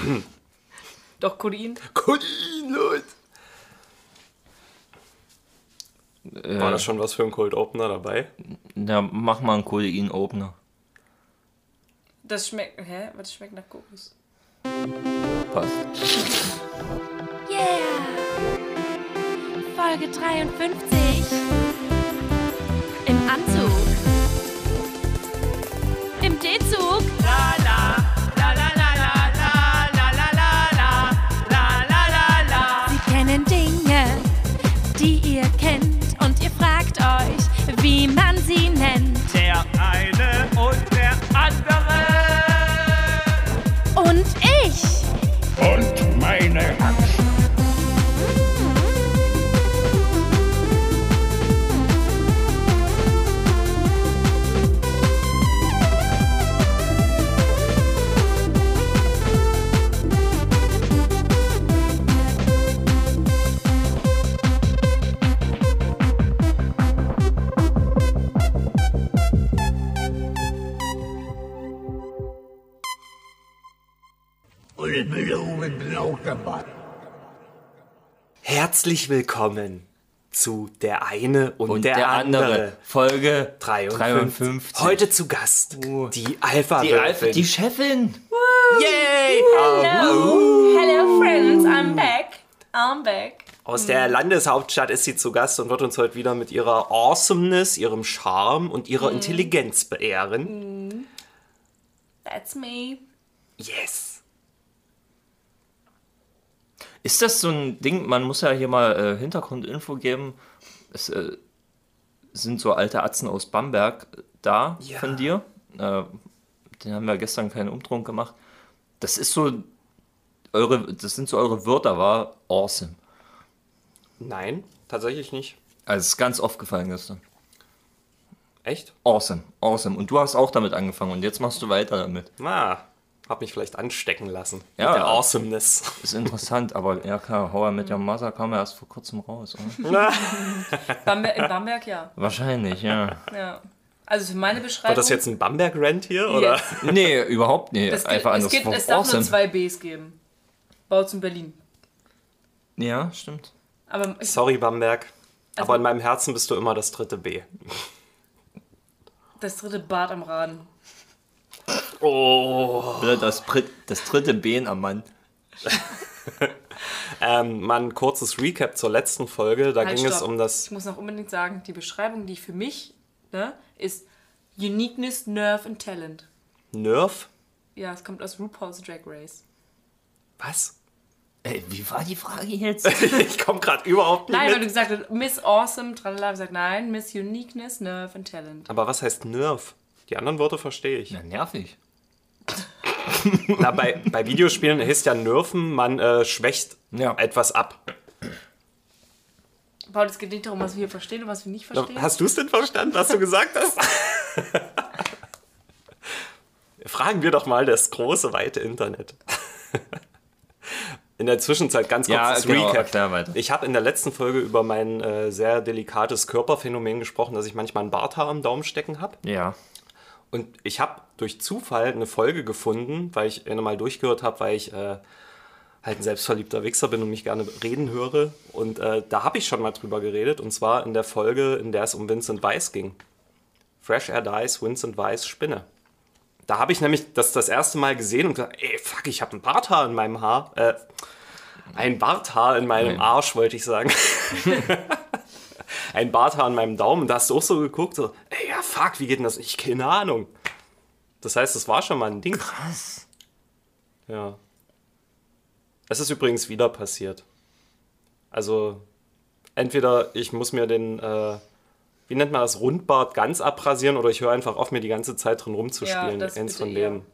Doch, Codein. Codein, Leute. War das schon was für ein Cold Opener dabei? Na, mach mal einen Codein-Opener. Das schmeckt. Hä? Was schmeckt nach Kokos? Passt. Yeah! Folge 53. Im Anzug. Im D-Zug. Herzlich willkommen zu Der eine und, Und der, der, andere. andere. Folge 53. 53. Heute zu Gast Oh. die alpha die, Alpha, die Chefin. Yay! Hello, friends, I'm back. I'm back. Aus der Landeshauptstadt ist sie zu Gast und wird uns heute wieder mit ihrer Awesomeness, ihrem Charme und ihrer Intelligenz beehren. That's me. Yes. Ist das so ein Ding, man muss ja hier mal äh, Hintergrundinfo geben. Es äh, sind so alte Atzen aus Bamberg äh, da Ja. von dir. Äh, den haben wir gestern keinen Umtrunk gemacht. Das ist so eure, das sind so eure Wörter, war awesome. Nein, tatsächlich nicht. Also es ist ganz oft gefallen gestern. Echt? Awesome, awesome. Und du hast auch damit angefangen und jetzt machst du weiter damit. Na, hab mich vielleicht anstecken lassen. Ja. Mit der Awesomeness. Ist interessant, aber ja klar, How I Met Your Mother kam ja erst vor kurzem raus, oder? Bamberg, in Bamberg, ja. Wahrscheinlich, ja. ja. Also für meine Beschreibung. Wird das jetzt ein Bamberg-Rant hier? Oder? Yes. Nee, überhaupt nicht. Es, gibt, Einfach es, anders gibt, Wort. es darf awesome. nur zwei Bs geben. Bautz in Berlin. Ja, stimmt. Aber ich, Sorry, Bamberg. Also- Aber in meinem Herzen bist du immer das dritte B. das dritte Bad am Raden. Oh. Oder das, das dritte Bein am Mann. Ähm, mal ein kurzes Recap zur letzten Folge. Da Halt, ging es stopp. um Ich das. muss noch unbedingt sagen, die Beschreibung, die für mich ne, ist Uniqueness, Nerve and Talent. Nerv? Ja, es kommt aus RuPaul's Drag Race. Was? Ey, wie war die Frage jetzt? ich komme gerade überhaupt nicht Nein, weil du mit. gesagt hast, Miss Awesome, tralala, ich gesagt, nein, Miss Uniqueness, Nerve and Talent. Aber was heißt Nerv? Die anderen Worte verstehe ich. Ja, nervig. Na, bei, bei Videospielen heißt ja Nerven, man äh, schwächt Ja. etwas ab. Paul, es geht nicht darum, was wir verstehen und was wir nicht verstehen. Hast du es denn verstanden, was du gesagt hast? Fragen wir doch mal das große, weite Internet. In der Zwischenzeit ganz kurz Ja, das genau, Recap. erklär weiter. Ich habe in der letzten Folge über mein äh, sehr delikates Körperphänomen gesprochen, dass ich manchmal ein Barthaar am Daumen stecken habe. Ja. Und ich habe durch Zufall eine Folge gefunden, weil ich eine mal durchgehört habe, weil ich äh, halt ein selbstverliebter Wichser bin und mich gerne reden höre. Und äh, da habe ich schon mal drüber geredet. Und zwar in der Folge, in der es um Vincent Weiss ging. Fresh Air Dice, Vincent Weiss, Spinne. Da habe ich nämlich das das erste Mal gesehen und gesagt, ey, fuck, ich habe ein Barthaar in meinem Haar. Äh, ein Barthaar in meinem Nein. Arsch, wollte ich sagen. ein Barthaar an meinem Daumen. Da hast du auch so geguckt, so, ey, ja, fuck, wie geht denn das? Ich keine Ahnung. Das heißt, es war schon mal ein Ding. Krass. Ja. Es ist übrigens wieder passiert. Also, entweder ich muss mir den, äh, wie nennt man das, Rundbart ganz abrasieren oder ich höre einfach auf, mir die ganze Zeit drin rumzuspielen. Ja, das Eins von denen.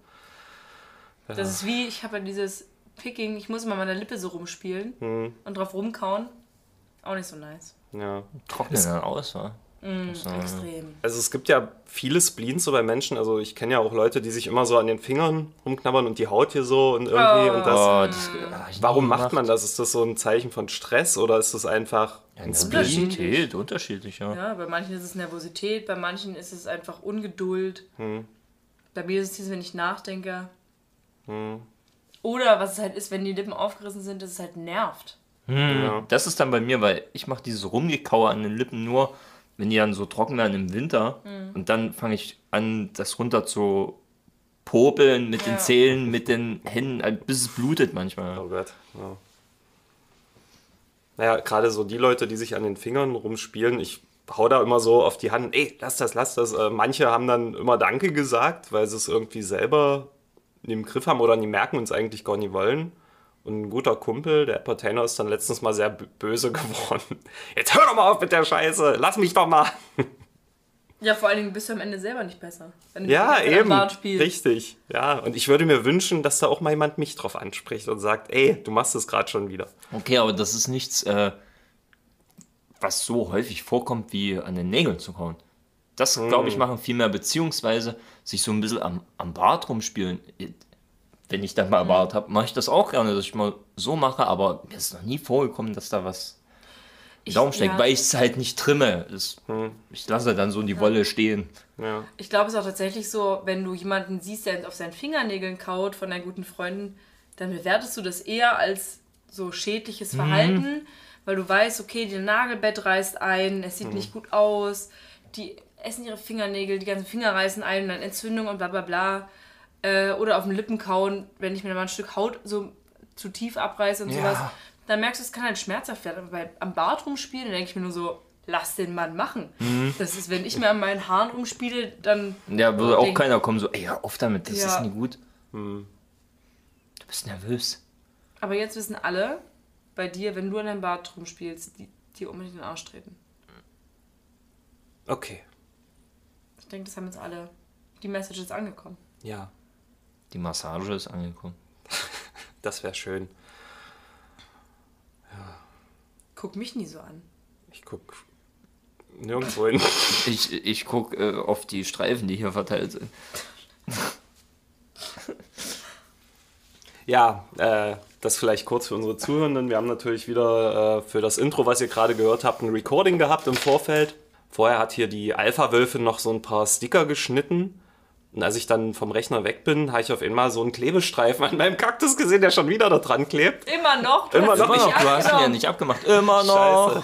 Das ist wie, ich habe ja dieses Picking, ich muss mal meine Lippe so rumspielen Hm. und drauf rumkauen. Auch nicht so nice. Ja. Trocknen dann aus, wa? Extrem. Also es gibt ja viele Spleens so bei Menschen. Also ich kenne ja auch Leute, die sich immer so an den Fingern rumknabbern und die Haut hier so und irgendwie und das. Oh, das ich Warum macht man das? Ist das so ein Zeichen von Stress oder ist das einfach ein Spleen? Nervosität, unterschiedlich, ja. Ja, bei manchen ist es Nervosität, bei manchen ist es einfach Ungeduld. Hm. Bei mir ist es, wenn ich nachdenke. Hm. Oder was es halt ist, wenn die Lippen aufgerissen sind, dass es halt nervt. Das ist dann bei mir, weil ich mache dieses Rumgekaue an den Lippen nur, wenn die dann so trocken werden im Winter. Und dann fange ich an, das runter zu popeln mit Ja. den Zähnen, mit den Händen, also bis es blutet manchmal. Oh Gott, ja. Naja, gerade so die Leute, die sich an den Fingern rumspielen, ich hau da immer so auf die Hand, ey, lass das, lass das. Äh, manche haben dann immer Danke gesagt, weil sie es irgendwie selber im Griff haben oder nie merken und es eigentlich gar nicht wollen. Und ein guter Kumpel, der Entertainer, ist dann letztens mal sehr böse geworden. Jetzt hör doch mal auf mit der Scheiße, lass mich doch mal. Ja, vor allen Dingen bist du am Ende selber nicht besser. Wenn du Ja, eben. Richtig. Ja, und ich würde mir wünschen, dass da auch mal jemand mich drauf anspricht und sagt, ey, du machst es gerade schon wieder. Okay, aber das ist nichts, äh, was so häufig vorkommt, wie an den Nägeln zu kauen. Das, glaube ich, machen viel mehr, beziehungsweise sich so ein bisschen am, am Bart rumspielen. Wenn ich dann mal Bart habe, mache ich das auch gerne, dass ich mal so mache, aber mir ist noch nie vorgekommen, dass da was im Daumen steckt, ja. weil ich es halt nicht trimme. Das, Ich lasse dann so in die Wolle stehen. Ja. Ich glaube, es ist auch tatsächlich so, wenn du jemanden siehst, der auf seinen Fingernägeln kaut von deinen guten Freunden, dann bewertest du das eher als so schädliches Mhm. Verhalten, weil du weißt, okay, der Nagelbett reißt ein, es Mhm. sieht nicht gut aus, die essen ihre Fingernägel, die ganzen Finger reißen ein und dann Entzündung und bla bla bla. Äh, oder auf den Lippen kauen, wenn ich mir mal ein Stück Haut so zu tief abreiße und Ja. sowas, dann merkst du, es kann halt schmerzhaft werden. Aber bei, am Bart rumspielen, dann denke ich mir nur so, lass den Mann machen. Mhm. Das ist, wenn ich mir an meinen Haaren rumspiele, dann Ja, würde auch Denk- keiner kommen, so, ey, hör auf damit, das Ja. ist nicht gut. Du bist nervös. Aber jetzt wissen alle, bei dir, wenn du an deinem Bart rumspielst, die dir unbedingt in den Arsch treten. Okay. Ich denke, das haben jetzt alle. Die Message ist angekommen. Ja, Die Massage ist angekommen. das wäre schön. Guck mich nie so an. Ich guck nirgendwo hin. Ich, ich gucke äh, auf die Streifen, die hier verteilt sind. Ja, äh, das vielleicht kurz für unsere Zuhörenden. Wir haben natürlich wieder äh, für das Intro, was ihr gerade gehört habt, ein Recording gehabt im Vorfeld. Vorher hat hier die Alpha-Wölfin noch so ein paar Sticker geschnitten. Und als ich dann vom Rechner weg bin, habe ich auf einmal so einen Klebestreifen an meinem Kaktus gesehen, der schon wieder da dran klebt. Immer noch? Du Immer noch. mich Immer noch, du hast ihn ja nicht abgemacht. Immer noch. Scheiße.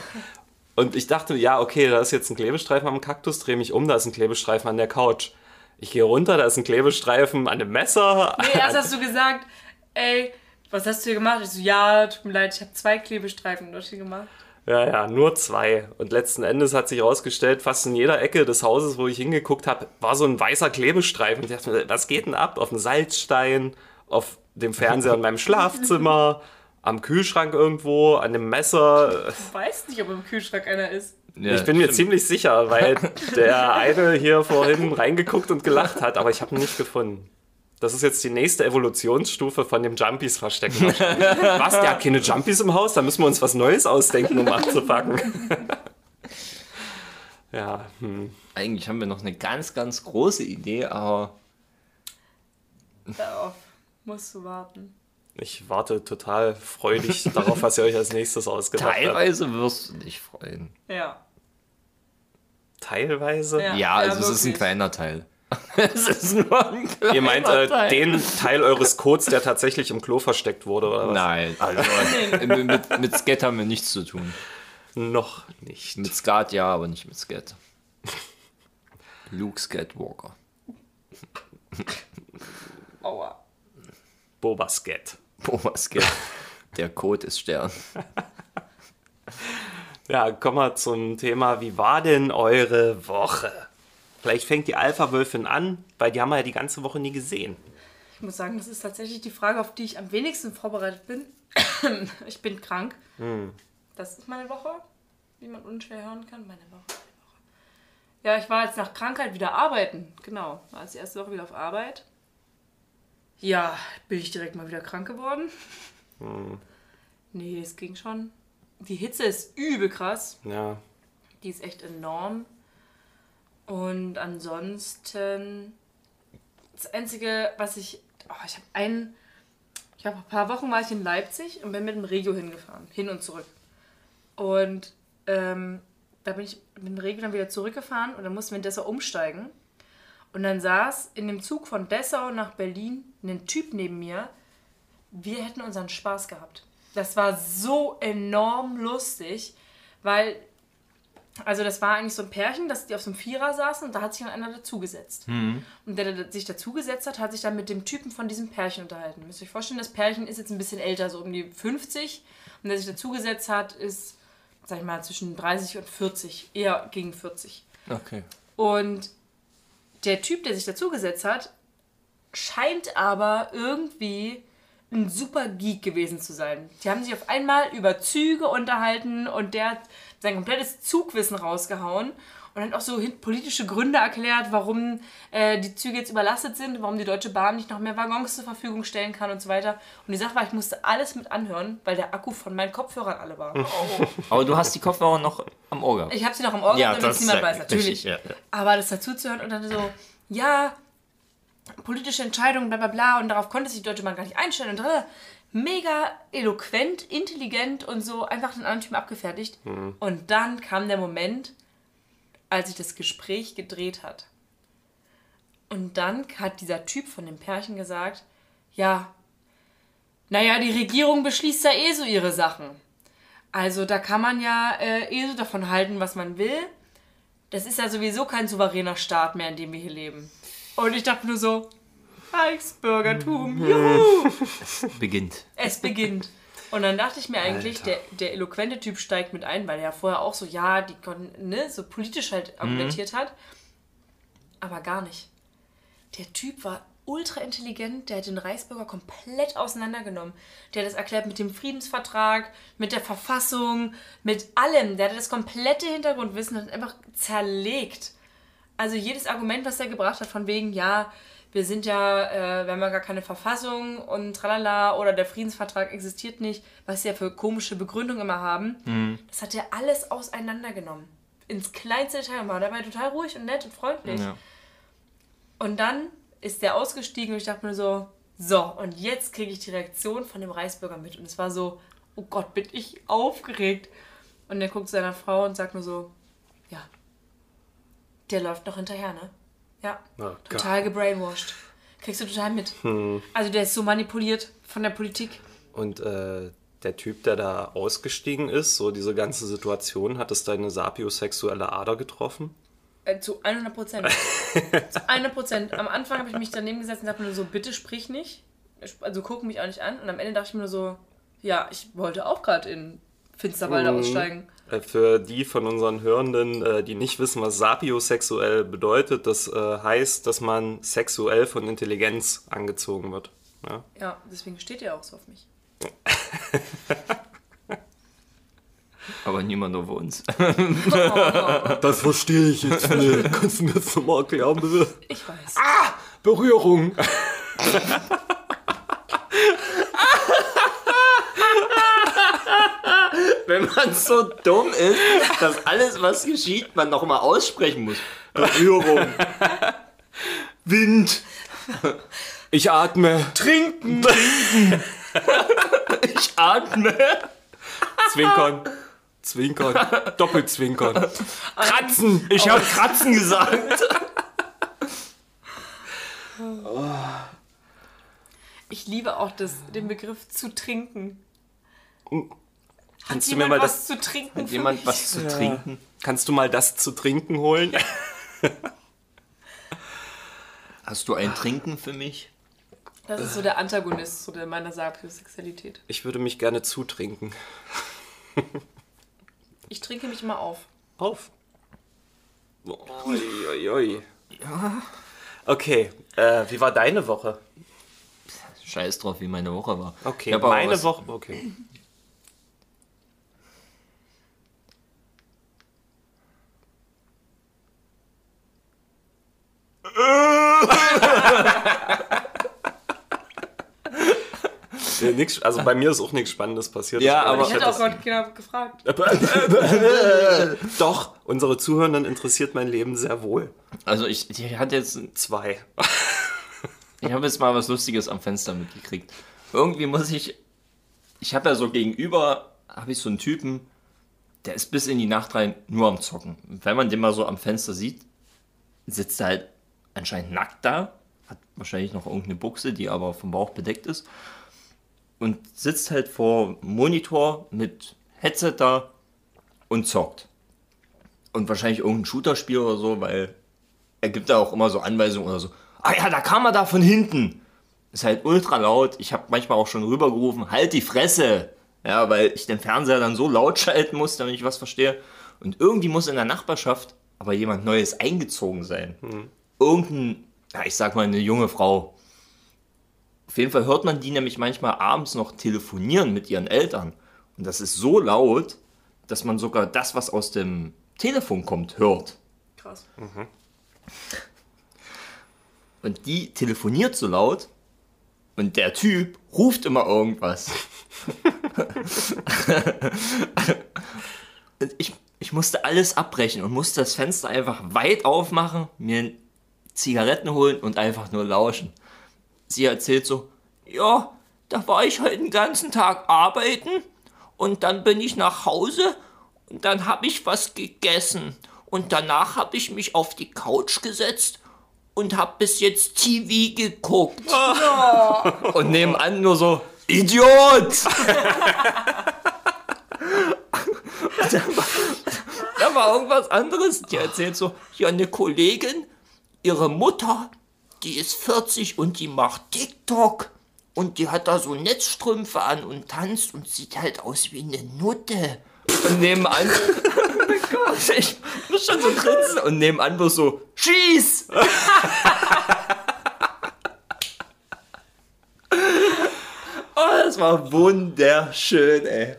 Und ich dachte, ja, okay, da ist jetzt ein Klebestreifen am Kaktus, drehe mich um, da ist ein Klebestreifen an der Couch. Ich gehe runter, da ist ein Klebestreifen an dem Messer. Nee, erst hast du gesagt, ey, was hast du hier gemacht? Ich so, ja, tut mir leid, ich habe zwei Klebestreifen dort hier gemacht. Ja, ja, nur zwei. Und letzten Endes hat sich herausgestellt, fast in jeder Ecke des Hauses, wo ich hingeguckt habe, war so ein weißer Klebestreifen. Ich dachte mir, was geht denn ab? Auf dem Salzstein, auf dem Fernseher in meinem Schlafzimmer, am Kühlschrank irgendwo, an dem Messer. Ich weiß nicht, ob im Kühlschrank einer ist. Ja, Ich bin mir stimmt. ziemlich sicher, weil der eine hier vorhin reingeguckt und gelacht hat, aber ich habe ihn nicht gefunden. Das ist jetzt die nächste Evolutionsstufe von dem Jumpies verstecken. was? Der hat keine Jumpies im Haus? Da müssen wir uns was Neues ausdenken, um anzupacken. ja, hm. Eigentlich haben wir noch eine ganz, ganz große Idee, aber Darauf musst du warten. ich warte total freudig darauf, was ihr euch als nächstes ausgedacht habt. teilweise wirst du dich freuen. Ja. Teilweise? Ja. Ja, also es ist ein kleiner Teil. es ist nur ein kleiner Ihr meint äh, Teil. den Teil eures Codes, der tatsächlich im Klo versteckt wurde, oder was? Nein, also mit, mit, mit Skat haben wir nichts zu tun. Noch nicht. Mit Skat ja, aber nicht mit Skat. Luke Skatwalker. Aua. Boba Scat. Boba Skat. Der Code ist Stern. Ja, kommen wir zum Thema, wie war denn eure Woche? Vielleicht fängt die Alpha-Wölfin an, weil die haben wir ja die ganze Woche nie gesehen. Ich muss sagen, das ist tatsächlich die Frage, auf die ich am wenigsten vorbereitet bin. ich bin krank. Das ist meine Woche, wie man unschwer hören kann. Meine Woche, meine Woche. Ja, ich war jetzt nach Krankheit wieder arbeiten. Genau, war jetzt die erste Woche wieder auf Arbeit. Ja, bin ich direkt mal wieder krank geworden. Nee, es ging schon. Die Hitze ist übel krass. Ja, Die ist echt enorm. Und ansonsten, das Einzige, was ich. Oh, ich habe einen. Ich habe ein paar Wochen war ich in Leipzig und bin mit dem Regio hingefahren. Hin und zurück. Und ähm, da bin ich mit dem Regio dann wieder zurückgefahren und dann mussten wir in Dessau umsteigen. Und dann saß in dem Zug von Dessau nach Berlin ein Typ neben mir, wir hätten unseren Spaß gehabt. Das war so enorm lustig, weil, also das war eigentlich so ein Pärchen, dass die auf so einem Vierer saßen und da hat sich dann einer dazugesetzt. Und der, der sich dazugesetzt hat, hat sich dann mit dem Typen von diesem Pärchen unterhalten. Müsst ihr euch vorstellen, das Pärchen ist jetzt ein bisschen älter, so um die 50. Und der sich dazugesetzt hat, ist, sag ich mal, zwischen 30 und 40, eher gegen 40. Okay. Und der Typ, der sich dazugesetzt hat, scheint aber irgendwie ein super Geek gewesen zu sein. Die haben sich auf einmal über Züge unterhalten und der hat sein komplettes Zugwissen rausgehauen und hat auch so politische Gründe erklärt, warum äh, die Züge jetzt überlastet sind, warum die Deutsche Bahn nicht noch mehr Waggons zur Verfügung stellen kann und so weiter. Und die Sache war, ich musste alles mit anhören, weil der Akku von meinen Kopfhörern alle war. Aber du hast die Kopfhörer noch am Ohr gehabt. Ich habe sie noch im Ohr, Ja, damit das niemand weiß, natürlich. richtig, ja, ja. Aber das dazu zu hören und dann so, ja, politische Entscheidungen, bla bla bla, und darauf konnte sich die Deutsche Bahn gar nicht einstellen. Und äh, mega eloquent, intelligent und so einfach den anderen Typen abgefertigt. Und dann kam der Moment, als sich das Gespräch gedreht hat. Und dann hat dieser Typ von dem Pärchen gesagt, ja, naja, die Regierung beschließt ja eh so ihre Sachen. Also da kann man ja äh, eh so davon halten, was man will. Das ist ja sowieso kein souveräner Staat mehr, in dem wir hier leben. Und ich dachte nur so, Reichsbürgertum, juhu, Beginnt. es beginnt. Und dann dachte ich mir eigentlich, der, der eloquente Typ steigt mit ein, weil er ja vorher auch so, ja, die konnten, ne, so politisch halt argumentiert hat. Aber gar nicht. Der Typ war ultra intelligent, der hat den Reichsbürger komplett auseinandergenommen. Der hat das erklärt mit dem Friedensvertrag, mit der Verfassung, mit allem. Der hat das komplette Hintergrundwissen und einfach zerlegt. Also jedes Argument, was er gebracht hat, von wegen, ja, wir sind ja, äh, wir haben ja gar keine Verfassung und tralala oder der Friedensvertrag existiert nicht, was sie ja für komische Begründungen immer haben, das hat er alles auseinandergenommen. Ins kleinste Detail und war dabei total ruhig und nett und freundlich. Ja. Und dann ist der ausgestiegen und ich dachte mir so, so, und jetzt kriege ich die Reaktion von dem Reichsbürger mit. Und es war so, oh Gott, bin ich aufgeregt. Und er guckt zu seiner Frau und sagt nur so, ja, der läuft noch hinterher, ne? Ja, Oh total gebrainwashed. Kriegst du total mit. Also der ist so manipuliert von der Politik. Und äh, der Typ, der da ausgestiegen ist, so diese ganze Situation, hat es deine sapiosexuelle Ader getroffen? Äh, zu 100 Prozent. zu 100 Prozent. Am Anfang habe ich mich daneben gesetzt und dachte mir nur so, bitte sprich nicht. Also guck mich auch nicht an. Und am Ende dachte ich mir nur so, ja, ich wollte auch gerade in Finsterwalde aussteigen. Äh, Für die von unseren Hörenden, äh, die nicht wissen, was sapiosexuell bedeutet, das äh, heißt, dass man sexuell von Intelligenz angezogen wird. Ja? Ja, deswegen steht ihr auch so auf mich. Aber niemand auf uns. Das verstehe ich jetzt nicht. Kannst du mir das nochmal erklären, bitte? Ich weiß. Berührung. Wenn man so dumm ist, dass alles, was geschieht, man noch mal aussprechen muss. Berührung. Wind. Ich atme. Trinken. Ich atme. Zwinkern. Zwinkern. Doppelzwinkern. Kratzen. Ich habe Kratzen gesagt. Ich liebe auch das, den Begriff zu trinken. Hat Kannst du mir jemand mal was das, zu trinken für Jemand mich? was zu trinken. kannst du mal das zu trinken holen? Hast du ein Trinken für mich? Das ist so der Antagonist so der meiner Sapiosexualität. Ich würde mich gerne zutrinken. Ich trinke mich immer auf. Auf. Ui, ui, ui. Okay, äh, wie war deine Woche? Scheiß drauf, wie meine Woche war. Okay, meine was- Woche. Okay. Ja, nix, also bei mir ist auch nichts Spannendes passiert. Ja, Ich- aber- Ich hätte auch gerade genau gefragt. Doch, unsere Zuhörenden interessiert mein Leben sehr wohl. Also ich, ich hatte jetzt, Zwei. ich habe jetzt mal was Lustiges am Fenster mitgekriegt. Irgendwie muss ich, ich habe ja so gegenüber, habe ich so einen Typen, der ist bis in die Nacht rein nur am Zocken. Wenn man den mal so am Fenster sieht, sitzt er halt anscheinend nackt da, hat wahrscheinlich noch irgendeine Buchse, die aber vom Bauch bedeckt ist. und sitzt halt vor Monitor mit Headset da und zockt. Und wahrscheinlich irgendein Shooter-Spiel oder so, weil er gibt da auch immer so Anweisungen oder so. Ah ja, da kam er da von hinten. Ist halt ultra laut. Ich habe manchmal auch schon rübergerufen, halt die Fresse. Ja, weil ich den Fernseher dann so laut schalten muss, damit ich was verstehe. Und irgendwie muss in der Nachbarschaft aber jemand Neues eingezogen sein. Irgendein, ja, ich sag mal, eine junge Frau. Auf jeden Fall hört man die nämlich manchmal abends noch telefonieren mit ihren Eltern. Und das ist so laut, dass man sogar das, was aus dem Telefon kommt, hört. Krass. Und die telefoniert so laut und der Typ ruft immer irgendwas. und ich, ich musste alles abbrechen und musste das Fenster einfach weit aufmachen, mir Zigaretten holen und einfach nur lauschen. Sie erzählt so, ja, da war ich heute den ganzen Tag arbeiten und dann bin ich nach Hause und dann habe ich was gegessen und danach habe ich mich auf die Couch gesetzt und habe bis jetzt TV geguckt. Und nebenan nur so, Idiot! da, war, da war irgendwas anderes. Die erzählt so, ja, eine Kollegin, ihre Mutter, die ist 40 und die macht TikTok. Und die hat da so Netzstrümpfe an und tanzt und sieht halt aus wie eine Nutte. Und nebenan. ich muss schon so grinsen. Und nebenan bloß so, schieß! oh, das war wunderschön, ey.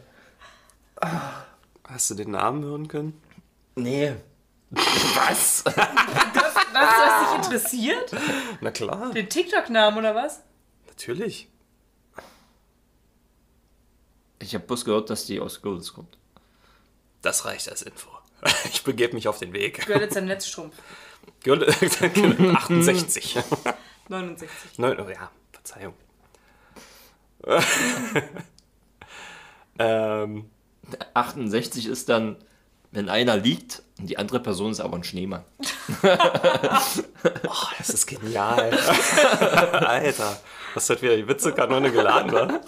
Hast du den Namen hören können? Nee. Was? Was, was dich interessiert? Na klar, Den TikTok-Namen oder was? natürlich. Ich habe bloß gehört, dass die aus Girls kommt. Das reicht als Info. Ich begebe mich auf den Weg. Jetzt ein Netzstrumpf. Gürtel- 68. 69. Neun, oh ja, Verzeihung. ähm, 68 ist dann, wenn einer liegt und die andere Person ist aber ein Schneemann. oh, das ist genial. Alter, was hat wieder die Witzekanone geladen, wa?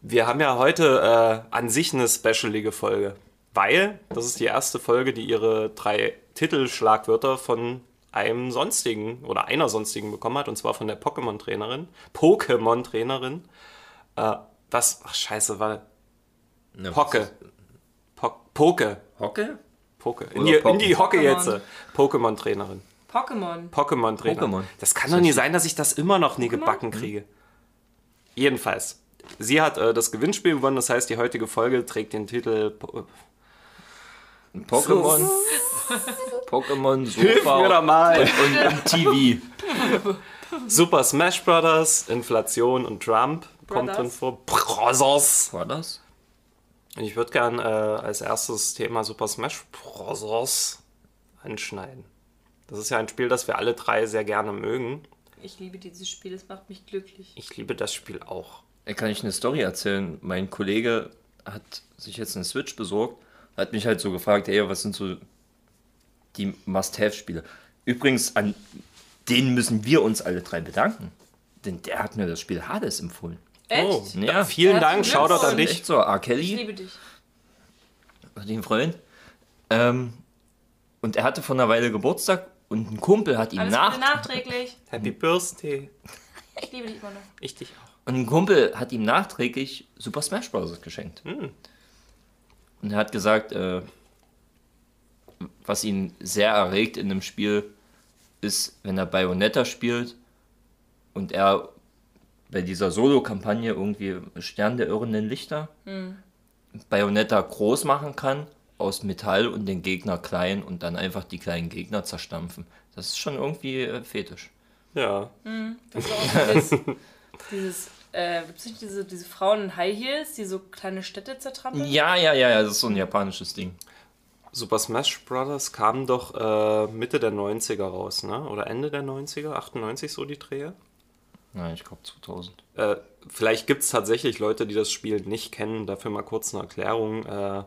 Wir haben ja heute äh, an sich eine specialige Folge, weil das ist die erste Folge, die ihre drei Titelschlagwörter von einem sonstigen oder einer sonstigen bekommen hat, und zwar von der Pokémon-Trainerin. Pokémon-Trainerin. Äh, was? Ach, scheiße, war. Pocke. Po Poke. Hocke? Poke. In die, in die Hocke Pokémon. jetzt. Pokémon-Trainerin. Pokémon. Pokémon-Trainer. Pokémon. Das kann doch nie sein, dass ich das immer noch nie gebacken kriege. Jedenfalls. Sie hat äh, das Gewinnspiel gewonnen, das heißt, die heutige Folge trägt den Titel Po- Pokémon. Pokémon, Hilf Sofa mir doch mal. und, und TV. Super Smash Brothers, Inflation und Trump kommt Brothers. drin vor. Brothers. War das? Und ich würde gern äh, als erstes Thema Super Smash Bros. anschneiden. Das ist ja ein Spiel, das wir alle drei sehr gerne mögen. Ich liebe dieses Spiel, es macht mich glücklich. Ich liebe das Spiel auch. Kann ich eine Story erzählen. Mein Kollege hat sich jetzt eine Switch besorgt, hat mich halt so gefragt, ey, was sind so die Must-Have-Spiele? Übrigens, an denen müssen wir uns alle drei bedanken. Denn der hat mir das Spiel Hades empfohlen. Echt? Ja, Vielen Dank, Shoutout an dich. so. R. Ich Kelly, liebe dich. den Freund. Ähm, und er hatte vor einer Weile Geburtstag und ein Kumpel hat ihm Alles nach nachträglich. Happy Birthday. Ich liebe dich immer noch. Ich dich auch. Und ein Kumpel hat ihm nachträglich Super Smash Bros. geschenkt. Und er hat gesagt, äh, was ihn sehr erregt in dem Spiel ist, wenn er Bayonetta spielt und er bei dieser Solo-Kampagne irgendwie Stern der irrenden Lichter Bayonetta groß machen kann aus Metall und den Gegner klein und dann einfach die kleinen Gegner zerstampfen. Das ist schon irgendwie äh, fetisch. Ja. Das ist auch dieses, dieses äh, gibt's nicht diese, diese Frauen in High Heels, die so kleine Städte zertrampeln? Ja, ja, ja, ja, das ist so ein japanisches Ding. Super Smash Brothers kam doch äh, Mitte der 90er raus, ne? Oder Ende der 90er, 98 so die Drehe. Nein, ich glaube 2000. Äh, vielleicht gibt es tatsächlich Leute, die das Spiel nicht kennen. Dafür mal kurz eine Erklärung. Äh,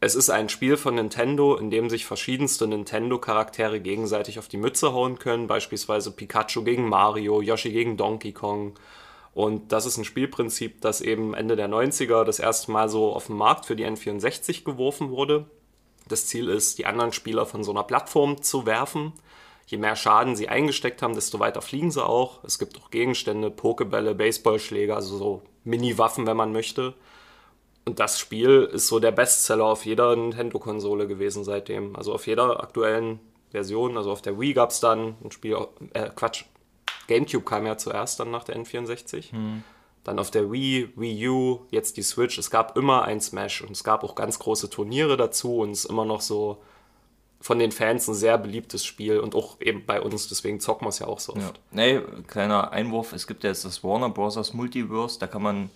es ist ein Spiel von Nintendo, in dem sich verschiedenste Nintendo-Charaktere gegenseitig auf die Mütze hauen können. Beispielsweise Pikachu gegen Mario, Yoshi gegen Donkey Kong Und das ist ein Spielprinzip, das eben Ende der 90er das erste Mal so auf den Markt für die N64 geworfen wurde. Das Ziel ist, die anderen Spieler von so einer Plattform zu werfen. Je mehr Schaden sie eingesteckt haben, desto weiter fliegen sie auch. Es gibt auch Gegenstände, Pokebälle, Baseballschläger, also so Mini-Waffen, wenn man möchte. Und das Spiel ist so der Bestseller auf jeder Nintendo-Konsole gewesen seitdem. Also auf jeder aktuellen Version. Also auf der Wii gab es dann ein Spiel, äh, Quatsch, GameCube kam ja zuerst dann nach der N64. Dann auf der Wii, Wii U, jetzt die Switch. Es gab immer ein Smash und es gab auch ganz große Turniere dazu und es ist immer noch so von den Fans ein sehr beliebtes Spiel und auch eben bei uns, deswegen zocken wir es ja auch so oft. Ja. Nee, kleiner Einwurf, es gibt ja jetzt das Warner Bros. Multiverse, da kann man,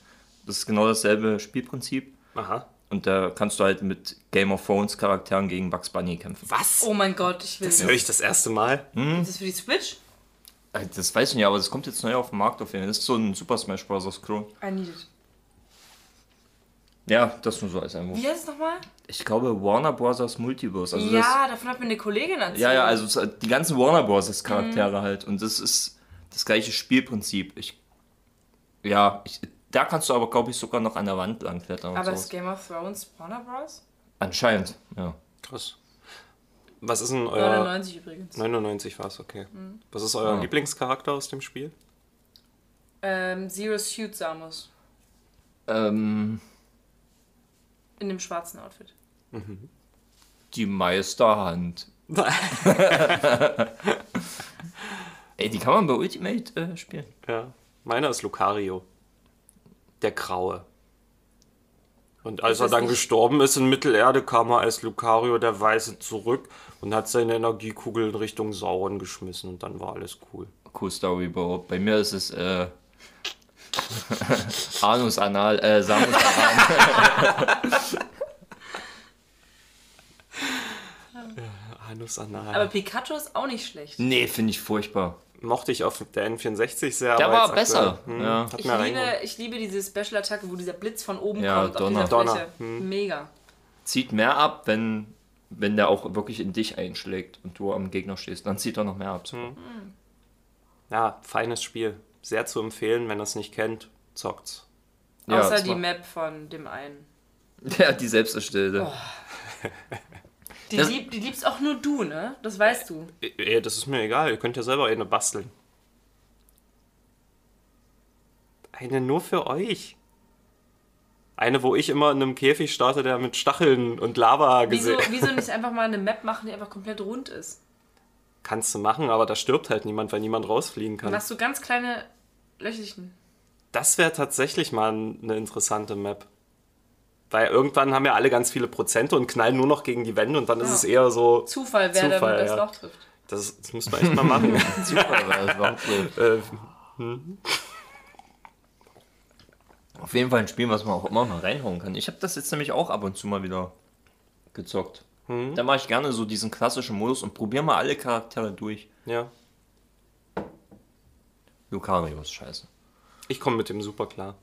das ist genau dasselbe Spielprinzip. Aha. Und da kannst du halt mit Game of Thrones Charakteren gegen Bugs Bunny kämpfen. Was? Oh mein Gott, ich will Das das. höre ich das erste Mal. Ist das für die Switch? Äh, Das weiß ich nicht, aber das kommt jetzt neu auf den Markt auf jeden Fall. Das ist so ein Super Smash Bros. Klon. I need it. Ja, das nur so als Einwurf. Wie heißt es nochmal? Ich glaube Warner Bros. Multiverse. Also das, ja, davon hat mir eine Kollegin erzählt. Ja, ja, also die ganzen Warner Bros. Charaktere halt. Und das ist das gleiche Spielprinzip. Ich, ja, ich, da kannst du aber, glaube ich, sogar noch an der Wand lang klettern. Aber ist. Game of Thrones Warner Bros? Anscheinend, ja. Krass. Was ist denn euer... 99 übrigens. 99 war es, okay. Was ist euer Ja. Lieblingscharakter aus dem Spiel? Ähm, Zero Suit Samus. Ähm, In dem schwarzen Outfit. die Meisterhand. Ey, die kann man bei Ultimate äh, spielen. Ja, meiner ist Lucario. Der Graue. Und als er dann nicht- gestorben ist in Mittelerde, kam er als Lucario der Weiße zurück und hat seine Energiekugel in Richtung Sauron geschmissen und dann war alles cool. Cool Storyboard. Bei mir ist es äh, Anus Anal, äh, Samus Anal. Anus Anal. Aber Pikachu ist auch nicht schlecht. Nee, finde ich furchtbar. Mochte ich auf der N64 sehr. Der aber war besser. aktuell, hm, Ja. Ich liebe, ich liebe diese Special-Attacke, wo dieser Blitz von oben Ja, kommt Donner. auf dieser Donner. Fläche. Mega. Zieht mehr ab, wenn, wenn der auch wirklich in dich einschlägt und du am Gegner stehst. Dann zieht er noch mehr ab. Hm. Ja, feines Spiel. Sehr zu empfehlen, wenn ihr es nicht kennt, zockt's. Ja, Außer die Map von dem einen. Ja, die selbst erstellte. Die, Das- lieb, die liebst auch nur du, ne? Das weißt du. Eh, Das ist mir egal, ihr könnt ja selber eine basteln. Eine nur für euch. Eine, wo ich immer in einem Käfig starte, der mit Stacheln und Lava Wieso, gesehen. wieso nicht einfach mal eine Map machen, die einfach komplett rund ist? Kannst du machen, aber da stirbt halt niemand, weil niemand rausfliegen Dann kann. hast du ganz kleine Löchelchen. Das wäre tatsächlich mal eine interessante Map. Weil irgendwann haben ja alle ganz viele Prozente und knallen nur noch gegen die Wände und dann ist Ja. es eher so. Zufall, wer Zufall, das ja. Loch trifft. Das, das müsste man echt mal machen. Super, weil das war so. äh, Auf jeden Fall ein Spiel, was man auch immer mal reinhauen kann. Ich habe das jetzt nämlich auch ab und zu mal wieder gezockt. Da mache ich gerne so diesen klassischen Modus und probiere mal alle Charaktere durch. ja. Lucario ist scheiße. Ich komme mit dem super klar.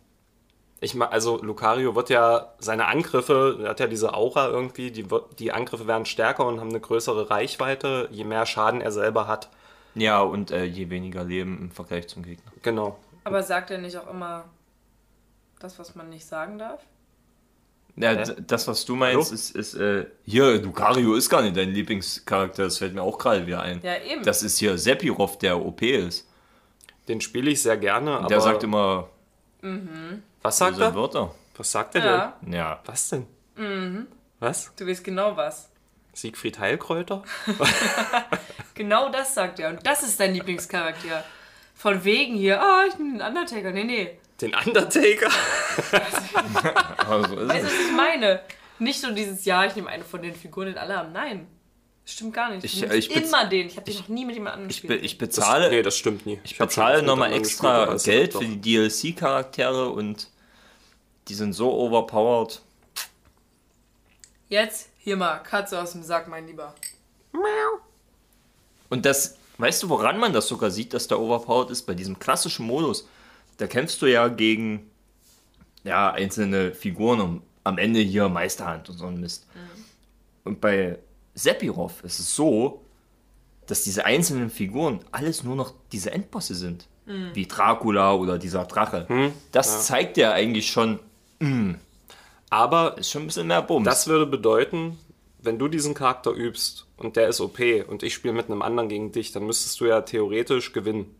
Ich ma- also Lucario wird ja seine Angriffe, er hat ja diese Aura irgendwie, die, die Angriffe werden stärker und haben eine größere Reichweite, je mehr Schaden er selber hat. Ja, und äh, je weniger Leben im Vergleich zum Gegner. Genau. Aber sagt er nicht auch immer das, was man nicht sagen darf? Ja, Hä? das, was du meinst, Hallo? ist, ist äh, hier, Lucario ist gar nicht dein Lieblingscharakter, das fällt mir auch gerade wieder ein. Ja, eben. Das ist hier Sephiroth, der OP ist. Den spiele ich sehr gerne, aber Der sagt immer was sagt er? Wörter. Was sagt er ja, denn? Ja. Was denn? Was? du weißt genau was. Siegfried Heilkräuter? Genau das sagt er. Und das ist dein Lieblingscharakter. Von wegen hier, ah, ich nehme den Undertaker. Nee, nee. Den Undertaker? Aber so ist Weißt du, was ich meine? Nicht so dieses, ja, ich nehme eine von den Figuren, den alle haben. Nein. Das stimmt gar nicht. Ich- nimmst ich bez- immer den. Ich habe den noch nie mit jemand anderem Ich, be gespielt. ich Das, bezahle, nee, das stimmt nie. ich schon bezahle nochmal extra Geld für die DLC-Charaktere und die sind so overpowered. Jetzt, hier mal, Katze aus dem Sack, mein Lieber. Und das, weißt du, woran man das sogar sieht, dass der overpowered ist? Bei diesem klassischen Modus. Da kämpfst du ja gegen ja, einzelne Figuren und am Ende hier Meisterhand und so ein Mist. Und bei Sephiroth ist es so, dass diese einzelnen Figuren alles nur noch diese Endbosse sind. wie Dracula oder dieser Drache. Das zeigt ja eigentlich schon, Aber ist schon ein bisschen mehr Bums. das würde bedeuten, wenn du diesen Charakter übst und der ist OP und ich spiele mit einem anderen gegen dich, dann müsstest du ja theoretisch gewinnen.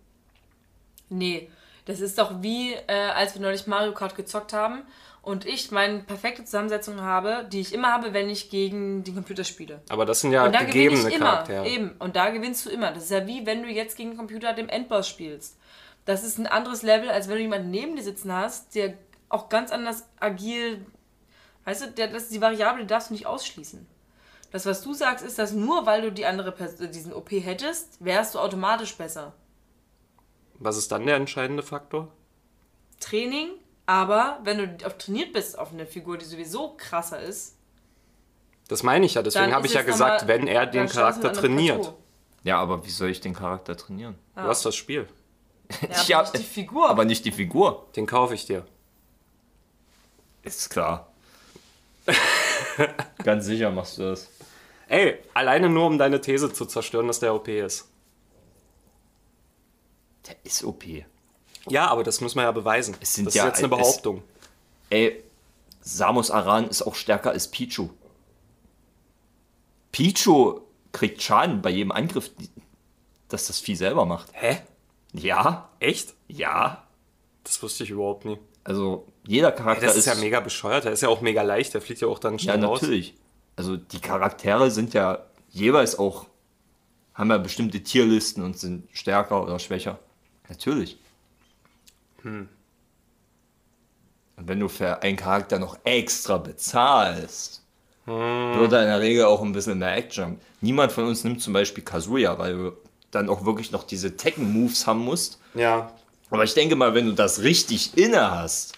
Nee, das ist doch wie, äh, als wir neulich Mario Kart gezockt haben und ich meine perfekte Zusammensetzung habe, die ich immer habe, wenn ich gegen den Computer spiele. Aber das sind ja Und da gewinne gegebene ich immer. Charaktere. Eben. Und da gewinnst du immer. Das ist ja wie, wenn du jetzt gegen den Computer dem Endboss spielst. Das ist ein anderes Level, als wenn du jemanden neben dir sitzen hast, der auch ganz anders agil. Weißt du, der, das ist die Variable, die darfst du nicht ausschließen. Das, was du sagst, ist, dass nur weil du die andere Person, diesen OP hättest, wärst du automatisch besser. Was ist dann der entscheidende Faktor? Training, aber wenn du auf trainiert bist auf eine Figur, die sowieso krasser ist, Das meine ich ja, deswegen habe ich ja es gesagt, wenn er den Charakter trainiert. Plateau. ja, aber wie soll ich den Charakter trainieren? Du hast das Spiel. Ja, aber nicht die Figur. Aber nicht die Figur. Den kaufe ich dir. Ist klar. Ganz sicher machst du das. Ey, alleine nur um deine These zu zerstören, dass der OP ist. Der ist OP. Ja, aber das muss man ja beweisen. Es sind das ja- ist jetzt eine es- Behauptung. Ey, Samus Aran ist auch stärker als Pichu. Pichu kriegt Schaden bei jedem Angriff, dass das Vieh selber macht. Hä? Ja, Echt? ja. Das wusste ich überhaupt nie. Also jeder Charakter Das ist ja mega bescheuert. Der ist ja auch mega leicht. Der fliegt ja auch dann Ja, schnell raus. natürlich. Also die Charaktere sind ja jeweils auch, haben ja bestimmte Tierlisten und sind stärker oder schwächer. Natürlich. Hm. Und wenn du für einen Charakter noch extra bezahlst, Hm. wird er in der Regel auch ein bisschen mehr Action. Niemand von uns nimmt zum Beispiel Kazuya, weil du dann auch wirklich noch diese Tekken-Moves haben musst. Ja. Aber ich denke mal, wenn du das richtig inne hast,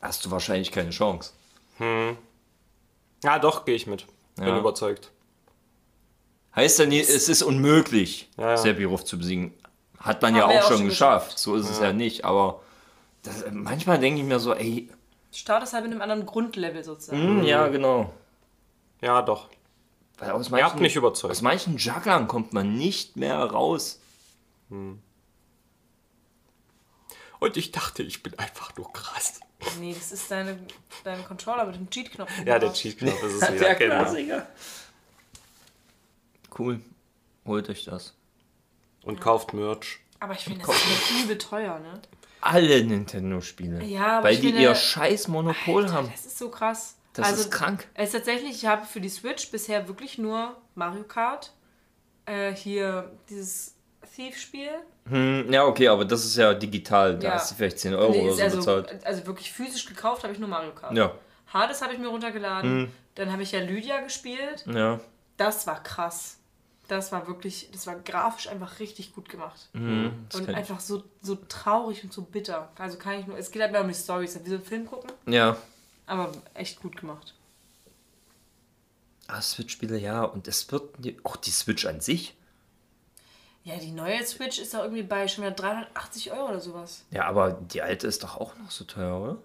hast du wahrscheinlich keine Chance. Ja, doch, gehe ich mit. Bin Ja. überzeugt. Heißt ja nie, es ist unmöglich, Ja, ja. Zu besiegen. Hat man ja auch auch schon schon geschafft. So ist es ja nicht. Aber das, manchmal denke ich mir so, ey, Du startest halt mit einem anderen Grundlevel sozusagen. hm, ja, genau. Ja, doch. Weil aus Ihr habt mich überzeugt. Aus manchen Jugglern kommt man nicht mehr raus. Und ich dachte, ich bin einfach nur krass. Nee, das ist deine, dein Controller mit dem Cheat-Knopf. Ja, der Cheat-Knopf ist es wieder. genau. Cool. Holt euch das. Und kauft Merch. Aber ich finde, das ist übel teuer, ne? Alle Nintendo-Spiele. Ja, aber Weil ich die finde- ihr scheiß Monopol haben. Das ist so krass. Das also, ist krank. Es ist tatsächlich, ich habe für die Switch bisher wirklich nur Mario Kart, äh, hier dieses Thief-Spiel. Hm, ja, okay, aber das ist ja digital. Da Ja. hast du vielleicht 10 Euro Nee, oder so also, bezahlt. also wirklich physisch gekauft habe ich nur Mario Kart. Ja, Hades habe ich mir runtergeladen. Hm. Dann habe ich ja Lydia gespielt. ja. Das war krass. Das war wirklich, das war grafisch einfach richtig gut gemacht. Hm, das und einfach so, so traurig und so bitter. Also kann ich nur, es geht halt mehr um die Storys, wie so ein Film gucken, Ja. aber echt gut gemacht. Ah, Switch-Spiele, ja. Und es wird die- auch die Switch an sich. Ja, die neue Switch ist auch irgendwie bei schon wieder 380 Euro oder sowas. Ja, aber die alte ist doch auch noch so teuer, oder?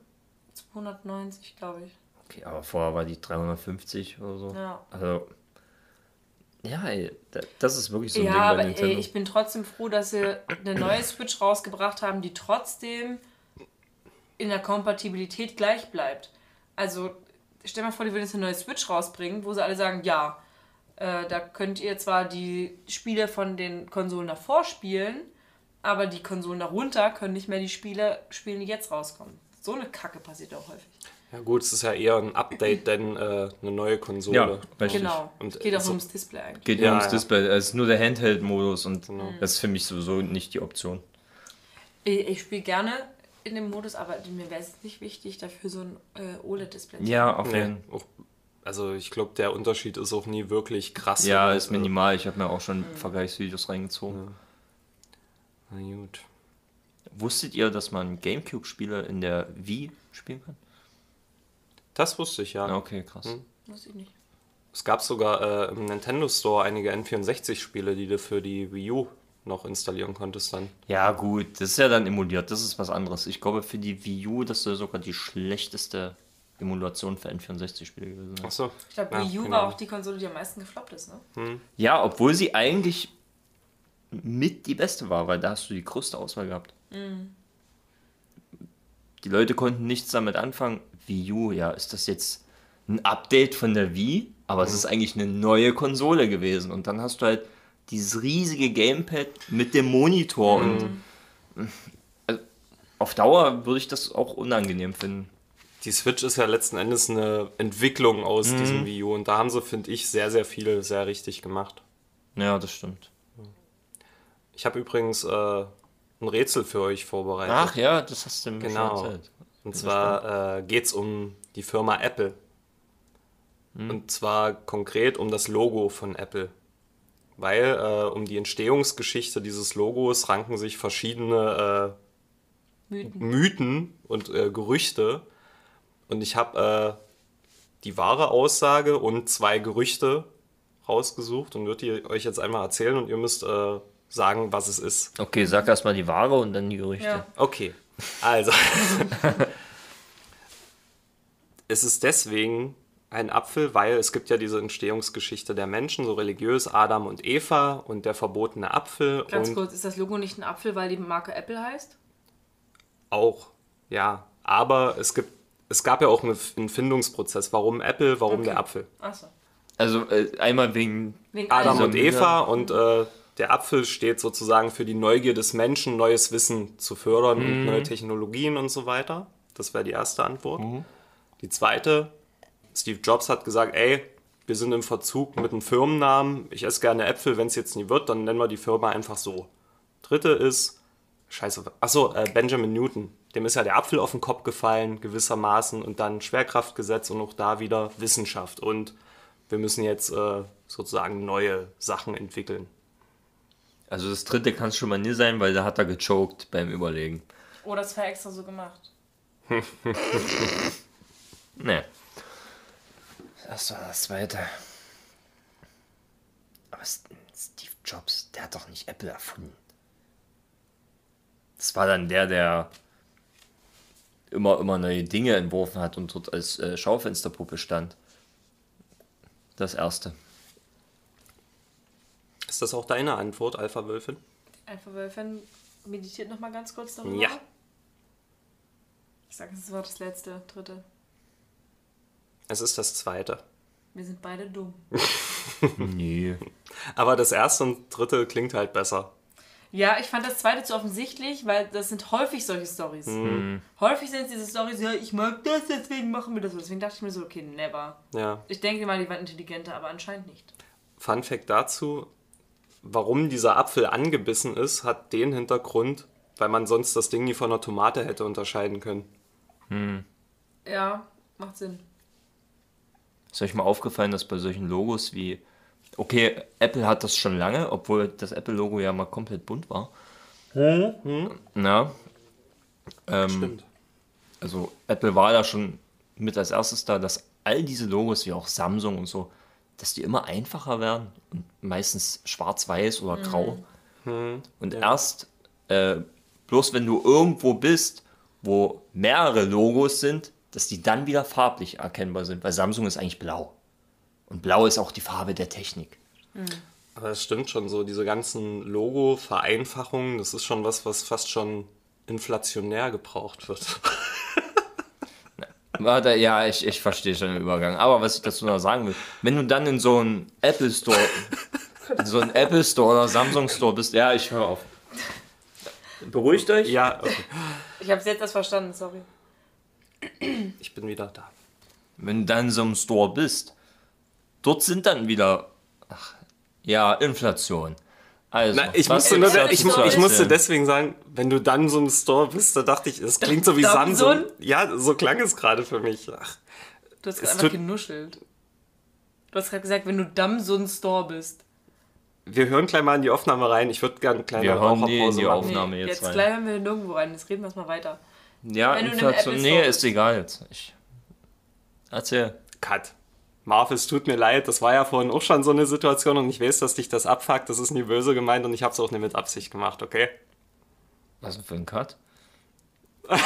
290, glaube ich. Okay, aber vorher war die 350 oder so. Ja. Also. Ja, ey, da- das ist wirklich so ein ja, Ding aber bei ey, Nintendo. ich bin trotzdem froh, dass sie eine neue Switch rausgebracht haben, die trotzdem in der Kompatibilität gleich bleibt. Also, stell mal vor, die würden jetzt eine neue Switch rausbringen, wo sie alle sagen, ja, äh, da könnt ihr zwar die Spiele von den Konsolen davor spielen, aber die Konsolen darunter können nicht mehr die Spiele spielen, die jetzt rauskommen. So eine Kacke passiert auch häufig. Ja gut, es ist ja eher ein Update, denn äh, eine neue Konsole. Ja, richtig. Genau. Und Geht auch so- ums Display eigentlich. Geht Ja, ja ums ja. Display. Es ist nur der Handheld-Modus und Genau. das ist für mich sowieso nicht die Option. Ich, ich spiele gerne in dem Modus, aber mir wäre es nicht wichtig, dafür so ein äh, OLED-Display zu Ja, auf Nee, jeden Fall. also ich glaube, der Unterschied ist auch nie wirklich krass. Ja, ist minimal. Ich habe mir auch schon Vergleichsvideos reingezogen. Na gut. Wusstet ihr, dass man Gamecube-Spiele in der Wii spielen kann? Das wusste ich ja. Ja, okay, krass. Weiß ich nicht. Es gab sogar äh, im Nintendo Store einige N64-Spiele, die du für die Wii U noch installieren konntest dann. Ja, gut, das ist ja dann emuliert, das ist was anderes. Ich glaube, für die Wii U, das soll sogar die schlechteste Emulation für N64-Spiele gewesen sein. Achso. Ich glaube, Ja, Wii U genau. war auch die Konsole, die am meisten gefloppt ist, ne? Ja, obwohl sie eigentlich mit die beste war, weil da hast du die größte Auswahl gehabt. Mhm. Die Leute konnten nichts damit anfangen. Wii U, ja, ist das jetzt ein Update von der Wii? Aber es ist eigentlich eine neue Konsole gewesen. Und dann hast du halt dieses riesige Gamepad mit dem Monitor. Und äh, auf Dauer würde ich das auch unangenehm finden. Die Switch ist ja letzten Endes eine Entwicklung aus diesem Wii U und da haben sie, finde ich, sehr, sehr viel sehr richtig gemacht. Ja, das stimmt. Ich habe übrigens äh, ein Rätsel für euch vorbereitet. Ach ja, das hast du mir Genau. schon erzählt. Und zwar äh, geht es um die Firma Apple. Und zwar konkret um das Logo von Apple. Weil äh, um die Entstehungsgeschichte dieses Logos ranken sich verschiedene äh, Mythen. Mythen und äh, Gerüchte. Und ich habe äh, die wahre Aussage und zwei Gerüchte rausgesucht und würde die euch jetzt einmal erzählen und ihr müsst äh, sagen, was es ist. Okay, sag erstmal die Ware und dann die Gerüchte. Ja. Okay, also. es ist deswegen ein Apfel, weil es gibt ja diese Entstehungsgeschichte der Menschen, so religiös, Adam und Eva und der verbotene Apfel Ganz und kurz, ist das Logo nicht ein Apfel, weil die Marke Apple heißt? auch, ja. Aber es gibt, es gab ja auch einen Findungsprozess. Warum Apple, warum Okay. der Apfel? Achso. Also äh, einmal wegen Wegen Adam und Eva und äh, der Apfel steht sozusagen für die Neugier des Menschen, neues Wissen zu fördern und neue Technologien und so weiter. Das wäre die erste Antwort. Die zweite, Steve Jobs hat gesagt, ey, wir sind im Verzug mit einem Firmennamen. Ich esse gerne Äpfel, wenn es jetzt nie wird, dann nennen wir die Firma einfach so. Dritte ist, scheiße, achso, äh, Benjamin Newton. Dem ist ja der Apfel auf den Kopf gefallen, gewissermaßen, und dann Schwerkraftgesetz und auch da wieder Wissenschaft. Und wir müssen jetzt äh, sozusagen neue Sachen entwickeln. Also das dritte kann es schon mal nie sein, weil da hat er gechoked beim Überlegen. Oh, das war extra so gemacht. Ne. Das war das zweite. Aber Steve Jobs, der hat doch nicht Apple erfunden. Das war dann der, der immer, immer neue Dinge entworfen hat und dort als äh, Schaufensterpuppe stand. Das erste. Ist das auch deine Antwort, Alpha Wölfin? Alpha Wölfin meditiert noch mal ganz kurz darüber. Ja. Ich sage, es war das letzte, dritte. Es ist das zweite. Wir sind beide dumm. Nee. Aber das erste und dritte klingt halt besser. Ja, ich fand das zweite zu offensichtlich, weil das sind häufig solche Stories. Häufig sind es diese Stories, ja, ich mag das, deswegen machen wir das. Deswegen dachte ich mir so, okay, never. Ja. Ich denke mal, die waren intelligenter, aber anscheinend nicht. Fun Fact dazu: Warum dieser Apfel angebissen ist, hat den Hintergrund, weil man sonst das Ding nie von einer Tomate hätte unterscheiden können. Ja, macht Sinn. Ist euch mal aufgefallen, dass bei solchen Logos wie. Okay, Apple hat das schon lange, obwohl das Apple-Logo ja mal komplett bunt war. Na. Ähm, Stimmt. also Apple war da schon mit als erstes da, dass all diese Logos, wie auch Samsung und so, dass die immer einfacher werden und meistens schwarz-weiß oder grau. Und erst äh, bloß wenn du irgendwo bist, wo mehrere Logos sind, dass die dann wieder farblich erkennbar sind, weil Samsung ist eigentlich blau. Und blau ist auch die Farbe der Technik. Aber es stimmt schon so, diese ganzen Logo-Vereinfachungen, das ist schon was, was fast schon inflationär gebraucht wird. Warte, ja, ich, ich verstehe schon den Übergang. Aber was ich dazu noch sagen will, wenn du dann in so einen Apple Store, in so einen Apple Store oder Samsung Store bist, ja, ich höre auf. Beruhigt euch. ja, okay. Ich habe es jetzt erst verstanden, sorry. ich bin wieder da. Wenn du dann in so einem Store bist, dort sind dann wieder, ach, ja, Inflation. Also, Na, ich, musste nur, ich, ich musste deswegen sagen, wenn du dann so im Store bist, da dachte ich, es klingt so wie Samsung? Samsung. Ja, so klang es gerade für mich. Ach, Du hast Es gerade einfach genuschelt. Du hast gerade gesagt, wenn du ein Store bist. wir hören gleich mal in die Aufnahme rein. Ich würde gerne eine kleine Wir hören nie in die. Aufnahme Nee, jetzt jetzt rein. gleich hören wir nirgendwo rein. Jetzt reden wir erstmal weiter. Ja, Wenn du in einem Inflation, nee, ist egal jetzt. Ich, erzähl. Cut. Marv, es tut mir leid, das war ja vorhin auch schon so eine Situation und ich weiß, dass dich das abfuckt, das ist nie böse gemeint und ich habe es auch nicht mit Absicht gemacht, okay? Was denn für ein Cut?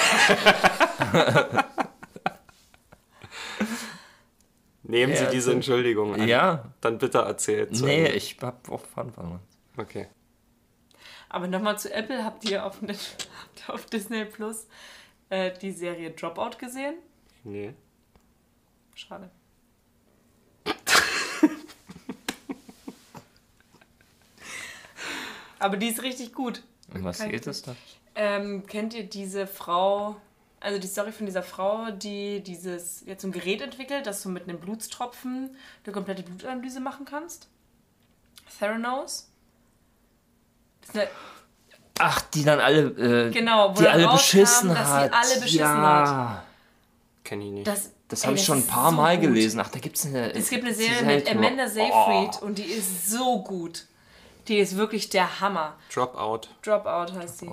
Nehmen Ja, Sie diese Entschuldigung an. Ja, Dann bitte erzählt. zu nee, Ende. ich hab auch Anfang. Okay. Aber nochmal zu Apple, habt ihr auf, auf Disney Plus äh, die Serie Dropout gesehen? Nee. Schade. Aber die ist richtig gut. Um was Kein geht es da? Ähm, kennt ihr diese Frau, also die Story von dieser Frau, die dieses jetzt so ein Gerät entwickelt, dass du mit einem Blutstropfen eine komplette Blutanalyse machen kannst? Theranos? Das ist eine, Ach, die dann alle, äh, Genau, wo die alle beschissen dass sie hat. alle beschissen ja. Kenn ich nicht. das, Das habe ich schon ein paar so Mal gut. gelesen. Ach, da gibt es eine. Es gibt eine Serie mit Amanda Oh. Seyfried und die ist so gut. Die ist wirklich der Hammer. Dropout. Dropout heißt sie.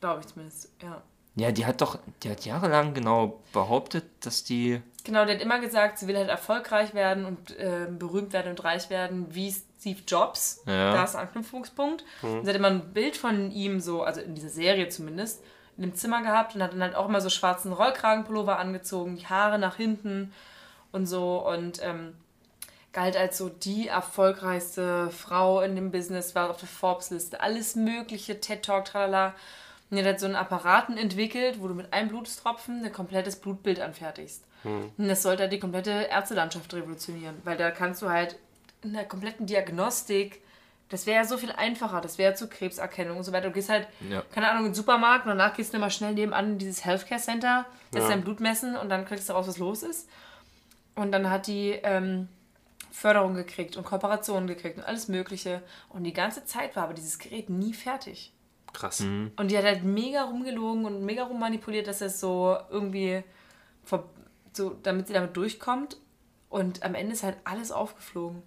Glaube ich zumindest, ja. Ja, die hat doch, die hat jahrelang genau behauptet, dass die. Genau, der hat immer gesagt, sie will halt erfolgreich werden und äh, berühmt werden und reich werden, wie Steve Jobs. Ja. Da ist ein Anknüpfungspunkt. Und sie hat immer ein Bild von ihm so, also in dieser Serie zumindest, in dem Zimmer gehabt und hat dann halt auch immer so schwarzen Rollkragenpullover angezogen, die Haare nach hinten und so und ähm, galt als so die erfolgreichste Frau in dem Business, war auf der Forbes-Liste, alles mögliche, TED-Talk, tralala. Und die hat so einen Apparaten entwickelt, wo du mit einem Blutstropfen ein komplettes Blutbild anfertigst. Und das sollte halt die komplette Ärztelandschaft revolutionieren, weil da kannst du halt in der kompletten Diagnostik, das wäre ja so viel einfacher, das wäre zur Krebserkennung und so weiter. Du gehst halt, Ja. keine Ahnung, in den Supermarkt und danach gehst du immer schnell nebenan in dieses Healthcare Center, lässt Ja. dein Blut messen und dann kriegst du raus, was los ist. Und dann hat die ähm, Förderung gekriegt und Kooperationen gekriegt und alles Mögliche. Und die ganze Zeit war aber dieses Gerät nie fertig. Krass. Und die hat halt mega rumgelogen und mega rummanipuliert, dass es so irgendwie, vor, so, damit sie damit durchkommt. Und am Ende ist halt alles aufgeflogen.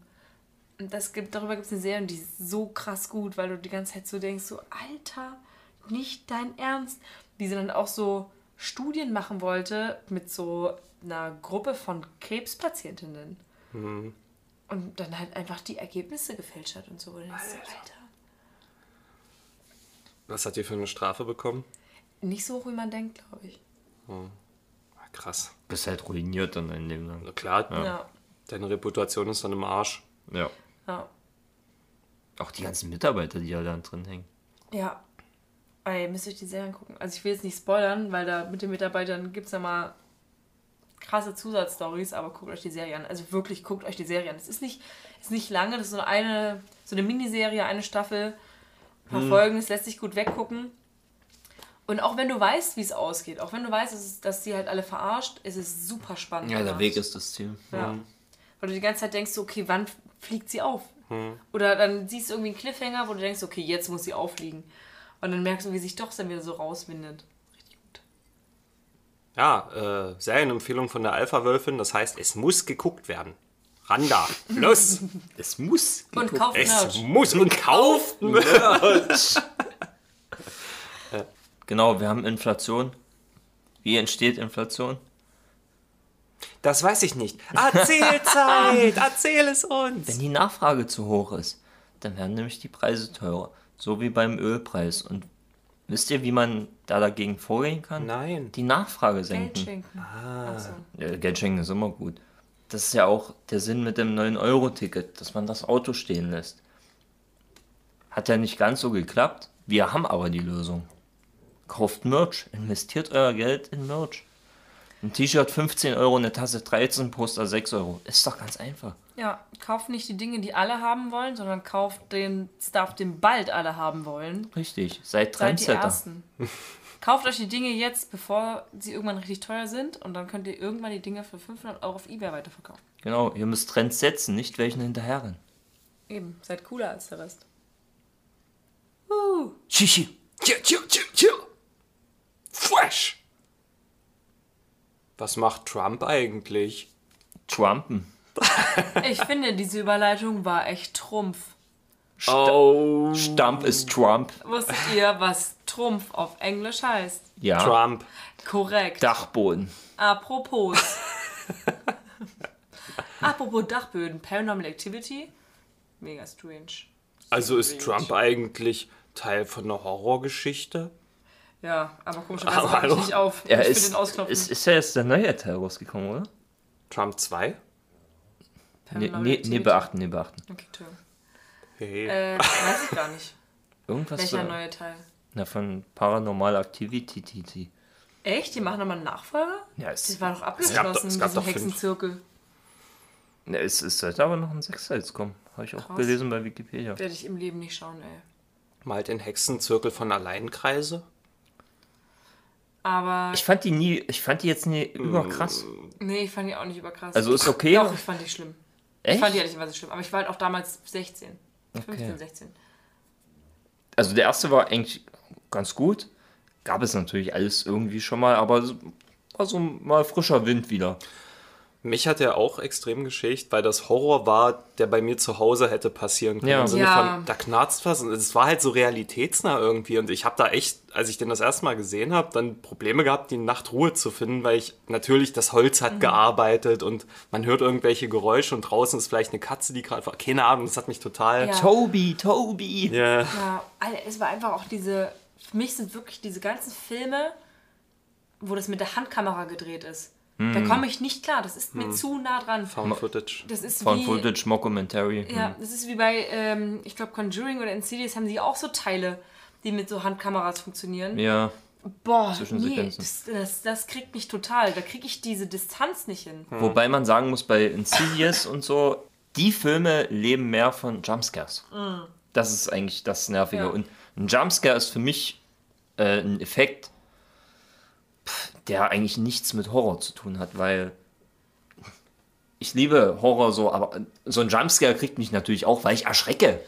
Und das gibt, darüber gibt es eine Serie, und die ist so krass gut, weil du die ganze Zeit so denkst, so, Alter, nicht dein Ernst. Wie sie dann auch so Studien machen wollte mit so einer Gruppe von Krebspatientinnen. Und dann halt einfach die Ergebnisse gefälscht hat und so. Und denkst du, Alter. Was hat ihr für eine Strafe bekommen? Nicht so hoch, wie man denkt, glaube ich. Ah, Krass. Bist halt ruiniert dann in dem Lang. Na klar, Ja. deine Reputation ist dann im Arsch. Ja. Ja. Auch die ganzen Mitarbeiter, die ja da drin hängen. Ja. Ey, müsst ihr euch die Serien gucken. Also ich will jetzt nicht spoilern, weil da mit den Mitarbeitern gibt es ja mal krasse Zusatzstories, aber guckt euch die Serie an. Also wirklich, guckt euch die Serie an. Es ist nicht, ist nicht lange, das ist so eine, so eine Miniserie, eine Staffel, ein paar Folgen, es lässt sich gut weggucken. Und auch wenn du weißt, wie es ausgeht, auch wenn du weißt, dass, dass sie halt alle verarscht, ist es super spannend. Ja, der gemacht. Weg ist das Ziel. Ja. Weil du die ganze Zeit denkst, okay, wann fliegt sie auf? Oder dann siehst du irgendwie einen Cliffhanger, wo du denkst, okay, jetzt muss sie auffliegen. Und dann merkst du, wie sich doch dann wieder so rauswindet. Ja, äh, Serienempfehlung von der Alpha-Wölfin, das heißt, es muss geguckt werden. Randa, los! Es muss. Und kauft es Merch. muss und kauft Merch. Genau, wir haben Inflation. Wie entsteht Inflation? Das weiß ich nicht. Erzählzeit, erzähl es uns. Wenn die Nachfrage zu hoch ist, dann werden nämlich die Preise teurer. So wie beim Ölpreis. Und wisst ihr, wie man da dagegen vorgehen kann? Nein. Die Nachfrage Geld senken. schenken. Ach so. Ja, Geld schenken ist immer gut. Das ist ja auch der Sinn mit dem 9-Euro-Ticket, dass man das Auto stehen lässt. Hat ja nicht ganz so geklappt. Wir haben aber die Lösung. Kauft Merch, investiert euer Geld in Merch. Ein T-Shirt 15 Euro, eine Tasse 13, Poster 6 Euro. Ist doch ganz einfach. Ja, kauft nicht die Dinge, die alle haben wollen, sondern kauft den Stuff, den bald alle haben wollen. Richtig. Seid Seid die Trendsetter. Ersten. kauft euch die Dinge jetzt, bevor sie irgendwann richtig teuer sind. Und dann könnt ihr irgendwann die Dinge für 500 Euro auf Ebay weiterverkaufen. Genau, ihr müsst Trends setzen, nicht welchen hinterherrennen. Eben, seid cooler als der Rest. Shishi. Chiu, chiu, chiu, chiu. Fresh. Was macht Trump eigentlich? Trumpen. Ich finde, diese Überleitung war echt Trumpf. Oh, Stamp ist Trump. Wusstet ihr, was Trumpf auf Englisch heißt? Ja. Trump. Korrekt. Dachboden. Apropos. Apropos Dachböden, Paranormal Activity. Mega strange. Also ist Trump eigentlich Teil von einer Horrorgeschichte? Ja, aber komischerweise mache ich nicht auf. Er ich ist, ist, ist ja jetzt der neue Teil rausgekommen, oder? Trump 2? Nee, nee, beachten, nee, beachten. Okay, Entschuldigung. Hey. Äh, weiß ich gar nicht. Irgendwas Welcher äh, neue Teil? na, von Paranormal Activity TT. Echt? Die machen nochmal einen Nachfolger? Ja, es, Das war doch gab abgeschlossen, doch- es gab diesen doch fünf. Hexenzirkel. ja, es, es sollte aber noch ein Sechster jetzt kommen. Habe ich auch Krass. gelesen bei Wikipedia. Werde ich im Leben nicht schauen, ey. Mal den Hexenzirkel von Alleinkreise. Aber, Ich fand die nie, ich fand die jetzt nie überkrass. nee, ich fand die auch nicht überkrass. Also ist okay. Doch, ich fand die schlimm. Ich Echt? fand die ehrlicherweise schlimm. Aber ich war halt auch damals 16. 15, Okay. 16. Also der erste war eigentlich ganz gut. Gab es natürlich alles irgendwie schon mal, aber so mal frischer Wind wieder. Mich hat er auch extrem geschädigt, weil das Horror war, der bei mir zu Hause hätte passieren können. Ja. Im Sinne Ja. von, da knarzt was und es war halt so realitätsnah irgendwie. Und ich habe da echt, als ich den das erste Mal gesehen habe, dann Probleme gehabt, die Nacht Ruhe zu finden, weil ich natürlich, das Holz Mhm. hat gearbeitet und man hört irgendwelche Geräusche und draußen ist vielleicht eine Katze, die gerade war. Keine Ahnung, das hat mich total. Ja. Toby, Toby. Ja. Ja, Alter, es war einfach auch diese. Für mich sind wirklich diese ganzen Filme, wo das mit der Handkamera gedreht ist. Da komme ich nicht klar. Das ist mir zu nah dran. Found Footage. Das ist Von wie. Footage Mockumentary. Ja, das ist wie bei, ähm, ich glaube, Conjuring oder Insidious haben sie auch so Teile, die mit so Handkameras funktionieren. Ja. Boah, nee, das, das, das kriegt mich total. Da kriege ich diese Distanz nicht hin. Wobei man sagen muss, bei Insidious und so, die Filme leben mehr von Jumpscares. Das ist eigentlich das Nervige. Ja. Und ein Jumpscare ist für mich äh, ein Effekt, der eigentlich nichts mit Horror zu tun hat, weil ich liebe Horror so, aber so ein Jumpscare kriegt mich natürlich auch, weil ich erschrecke.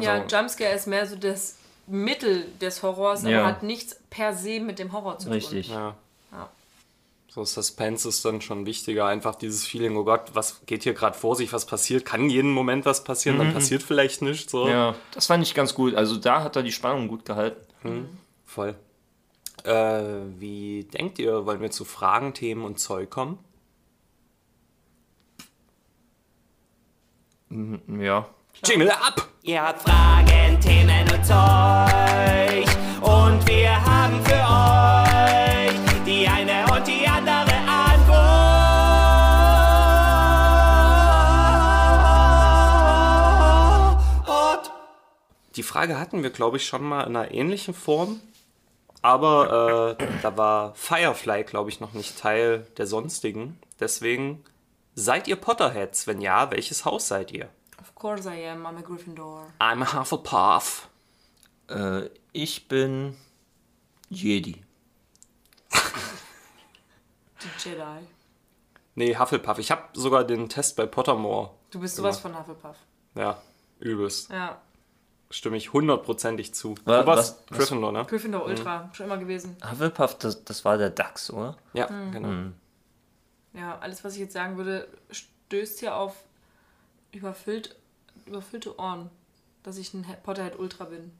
Ja, Jumpscare ist mehr so das Mittel des Horrors, Ja. aber hat nichts per se mit dem Horror zu tun. Richtig. Ja. Ja. So Suspense ist dann schon wichtiger. Einfach dieses Feeling, oh Gott, was geht hier gerade vor sich, was passiert? Kann jeden Moment was passieren, dann passiert vielleicht nichts. So. Ja, das fand ich ganz gut. Also da hat er die Spannung gut gehalten. Voll. Äh, wie denkt ihr, wollen wir zu Fragen, Themen und Zeug kommen? Ja. Jingle ab! Ihr habt Fragen, Themen und Zeug. Und wir haben für euch die eine und die andere Antwort. Die Frage hatten wir, glaube ich, schon mal in einer ähnlichen Form. Aber äh, da war Firefly, glaube ich, noch nicht Teil der sonstigen. Deswegen, seid ihr Potterheads? Wenn ja, welches Haus seid ihr? Of course I am, I'm a Gryffindor. I'm a Hufflepuff. Äh, ich bin Jedi. Die Jedi. Nee, Hufflepuff. Ich habe sogar den Test bei Pottermore. Du bist sowas von Hufflepuff. Ja, übelst. Ja. Stimme ich hundertprozentig zu. Wa- du warst was- was- Gryffindor, ne? Gryffindor Ultra, schon immer gewesen. Hufflepuff, das, das war der Dachs, oder? Ja, genau. Ja, alles, was ich jetzt sagen würde, stößt hier auf überfüllt, überfüllte Ohren, dass ich ein Potterhead Ultra bin.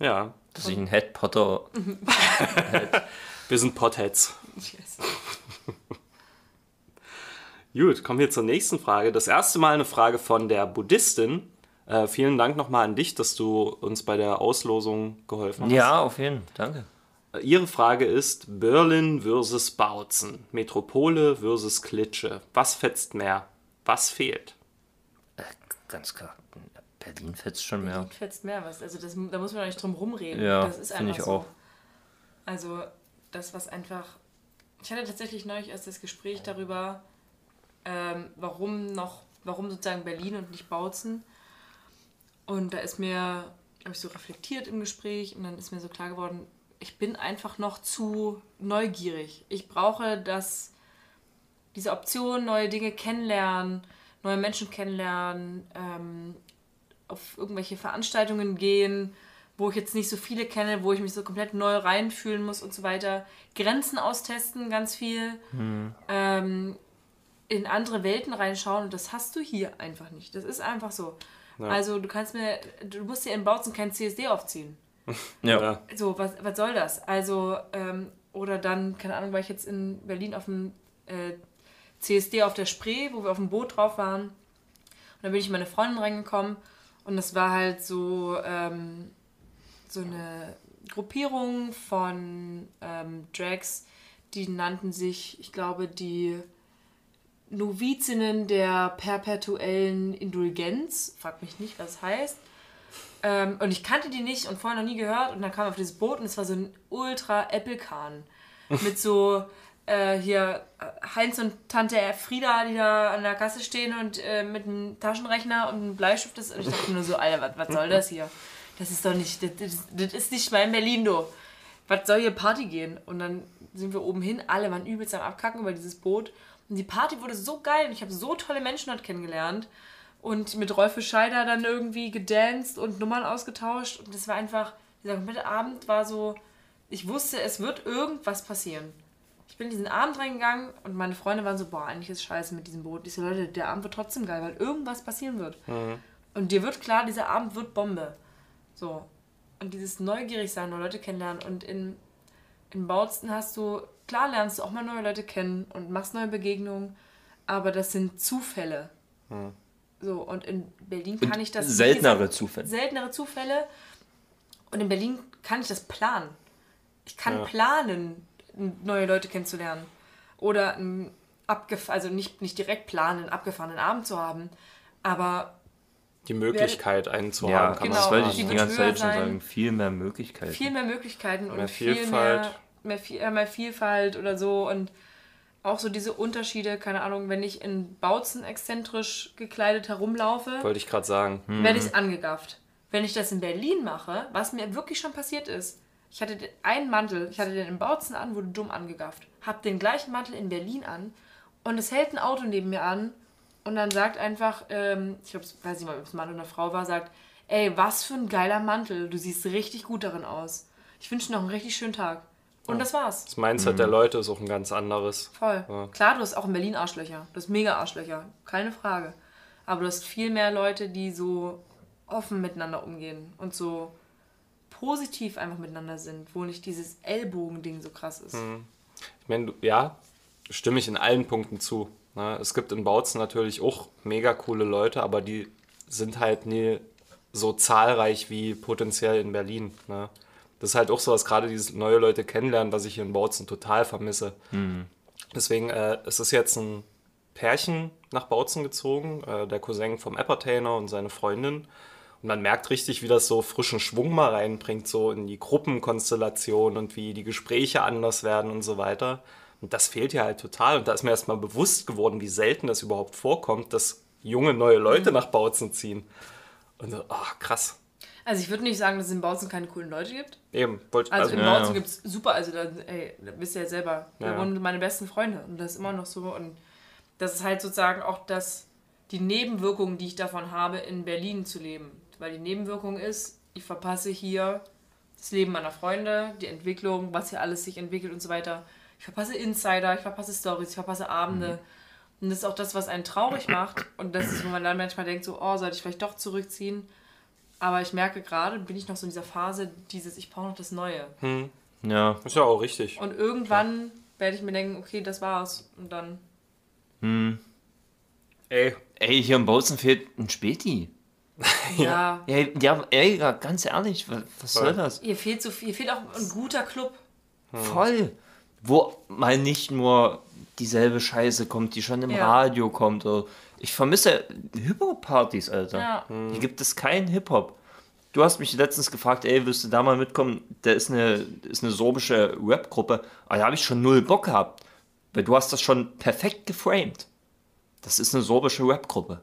Ja, Dass ich ein Head Potter. wir sind Potheads. Yes. Gut, kommen wir zur nächsten Frage. Das erste Mal eine Frage von der Buddhistin. Äh, vielen Dank nochmal an dich, dass du uns bei der Auslosung geholfen hast. Ja, auf jeden Fall. Danke. Äh, Ihre Frage ist Berlin versus Bautzen, Metropole versus Klitsche. Was fetzt mehr? Was fehlt? Ganz klar. Berlin fetzt schon mehr. Berlin fetzt mehr was. Also das, da muss man doch nicht drum rumreden. Ja, das ist finde einfach ich so. auch. Also das, was einfach... Ich hatte tatsächlich neulich erst das Gespräch darüber, ähm, warum noch, warum sozusagen Berlin und nicht Bautzen. Und da ist mir, habe ich so reflektiert im Gespräch und dann ist mir so klar geworden, ich bin einfach noch zu neugierig. Ich brauche das, diese Option, neue Dinge kennenlernen, neue Menschen kennenlernen, ähm, auf irgendwelche Veranstaltungen gehen, wo ich jetzt nicht so viele kenne, wo ich mich so komplett neu reinfühlen muss und so weiter. Grenzen austesten, ganz viel. Ähm, in andere Welten reinschauen und das hast du hier einfach nicht. Das ist einfach so. Also du kannst mir, du musst dir in Bautzen kein CSD aufziehen. Ja. Ja. So, was, was soll das? Also, ähm, oder dann, keine Ahnung, war ich jetzt in Berlin auf dem äh, CSD auf der Spree, wo wir auf dem Boot drauf waren. Und dann bin ich mit meiner Freundin reingekommen und das war halt so, ähm, so eine Gruppierung von ähm, Drags, die nannten sich, ich glaube, die Novizinnen der perpetuellen Indulgenz. Frag mich nicht, was das heißt. Ähm, und ich kannte die nicht und vorher noch nie gehört. Und dann kam auf dieses Boot und es war so ein ultra Apple-Kahn. Mit so äh, hier Heinz und Tante Frieda, die da an der Kasse stehen und äh, mit einem Taschenrechner und einem Bleistift. Das, und ich dachte nur so, Alter, was, was soll das hier? Das ist doch nicht, das, das, das ist nicht mal in Berlin, du. Was soll hier Party gehen? Und dann sind wir oben hin, alle waren übelst am Abkacken über dieses Boot. Und die Party wurde so geil und ich habe so tolle Menschen dort kennengelernt. Und mit Rolf Scheider dann irgendwie gedanced und Nummern ausgetauscht. Und das war einfach, dieser komplette Abend war so, ich wusste, es wird irgendwas passieren. Ich bin diesen Abend reingegangen und meine Freunde waren so, boah, eigentlich ist scheiße mit diesem Boot. Ich so, Leute, der Abend wird trotzdem geil, weil irgendwas passieren wird. Und dir wird klar, dieser Abend wird Bombe. So. Und dieses neugierig sein, neue Leute kennenlernen. Und in, in Bautzen hast du, klar lernst du auch mal neue Leute kennen und machst neue Begegnungen, aber das sind Zufälle. So, und in Berlin kann ich das. seltenere gesagt, Zufälle. Seltenere Zufälle. Und in Berlin kann ich das planen. Ich kann Ja. planen, neue Leute kennenzulernen. Oder einen abgef also nicht, nicht direkt planen, einen abgefahrenen Abend zu haben. Aber Die Möglichkeit, einen zu Ja, haben, kann genau. das wollte ich Die ganze Zeit schon sagen. Viel mehr Möglichkeiten. viel mehr Möglichkeiten und Mehr viel Vielfalt. mehr, mehr, äh, mehr Vielfalt oder so und auch so diese Unterschiede, keine Ahnung, wenn ich in Bautzen exzentrisch gekleidet herumlaufe, Wollte ich gerade sagen. werde ich angegafft. Wenn ich das in Berlin mache, was mir wirklich schon passiert ist, ich hatte einen Mantel, ich hatte den in Bautzen an, wurde dumm angegafft. Hab den gleichen Mantel in Berlin an und es hält ein Auto neben mir an und dann sagt einfach, ähm, ich glaube, weiß nicht mal, ob es Mann oder eine Frau war, sagt, ey, was für ein geiler Mantel, du siehst richtig gut darin aus. Ich wünsche dir noch einen richtig schönen Tag. Und das war's. Das Mindset der Leute ist auch ein ganz anderes. Voll. Ja. Klar, du hast auch in Berlin Arschlöcher. Du hast mega Arschlöcher. Keine Frage. Aber du hast viel mehr Leute, die so offen miteinander umgehen und so positiv einfach miteinander sind, wo nicht dieses Ellbogending so krass ist. Ich meine, du- ja, stimme ich in allen Punkten zu. Ne? Es gibt in Bautzen natürlich auch mega coole Leute, aber die sind halt nie so zahlreich wie potenziell in Berlin. Ne? Das ist halt auch so, dass gerade dieses neue Leute kennenlernen, was ich hier in Bautzen total vermisse. Deswegen, äh, es ist jetzt ein Pärchen nach Bautzen gezogen, äh, der Cousin vom Appertainer und seine Freundin. Und man merkt richtig, wie das so frischen Schwung mal reinbringt, so in die Gruppenkonstellation und wie die Gespräche anders werden und so weiter. Und das fehlt hier halt total. Und da ist mir erstmal bewusst geworden, wie selten das überhaupt vorkommt, dass junge neue Leute nach Bautzen ziehen. Und so, ah, krass. Also ich würde nicht sagen, dass es in Bautzen keine coolen Leute gibt. Eben, wollte Also, also, in ja, Bautzen ja. gibt es super, also da, ey, da wisst ihr ja selber, da Ja. wohnen meine besten Freunde und das ist immer noch so. Und das ist halt sozusagen auch das, die Nebenwirkung, die ich davon habe, in Berlin zu leben. Weil die Nebenwirkung ist, ich verpasse hier das Leben meiner Freunde, die Entwicklung, was hier alles sich entwickelt und so weiter. Ich verpasse Insider, ich verpasse Stories, ich verpasse Abende. Und das ist auch das, was einen traurig macht. Und das ist, wo man dann manchmal denkt, so, oh, sollte ich vielleicht doch zurückziehen. Aber ich merke gerade, bin ich noch so in dieser Phase, dieses, ich brauche noch das Neue. Ja. ist ja auch richtig. Und irgendwann werde ich mir denken, okay, das war's. Und dann. Ey, Ey, hier im Bautzen fehlt ein Späti. Ja. Ja, ja ey, ja, ganz ehrlich, was, was soll das? Hier fehlt so viel, hier fehlt auch ein guter Club. Voll. Wo mal nicht nur dieselbe Scheiße kommt, die schon im Ja. Radio kommt. Oder ich vermisse Hip-Hop-Partys, Alter. Ja. Hier gibt es keinen Hip-Hop. Du hast mich letztens gefragt, ey, willst du da mal mitkommen? Da ist eine, ist eine sorbische Rap-Gruppe. Aber da habe ich schon null Bock gehabt. Weil du hast das schon perfekt geframed. Das ist eine sorbische Rap-Gruppe.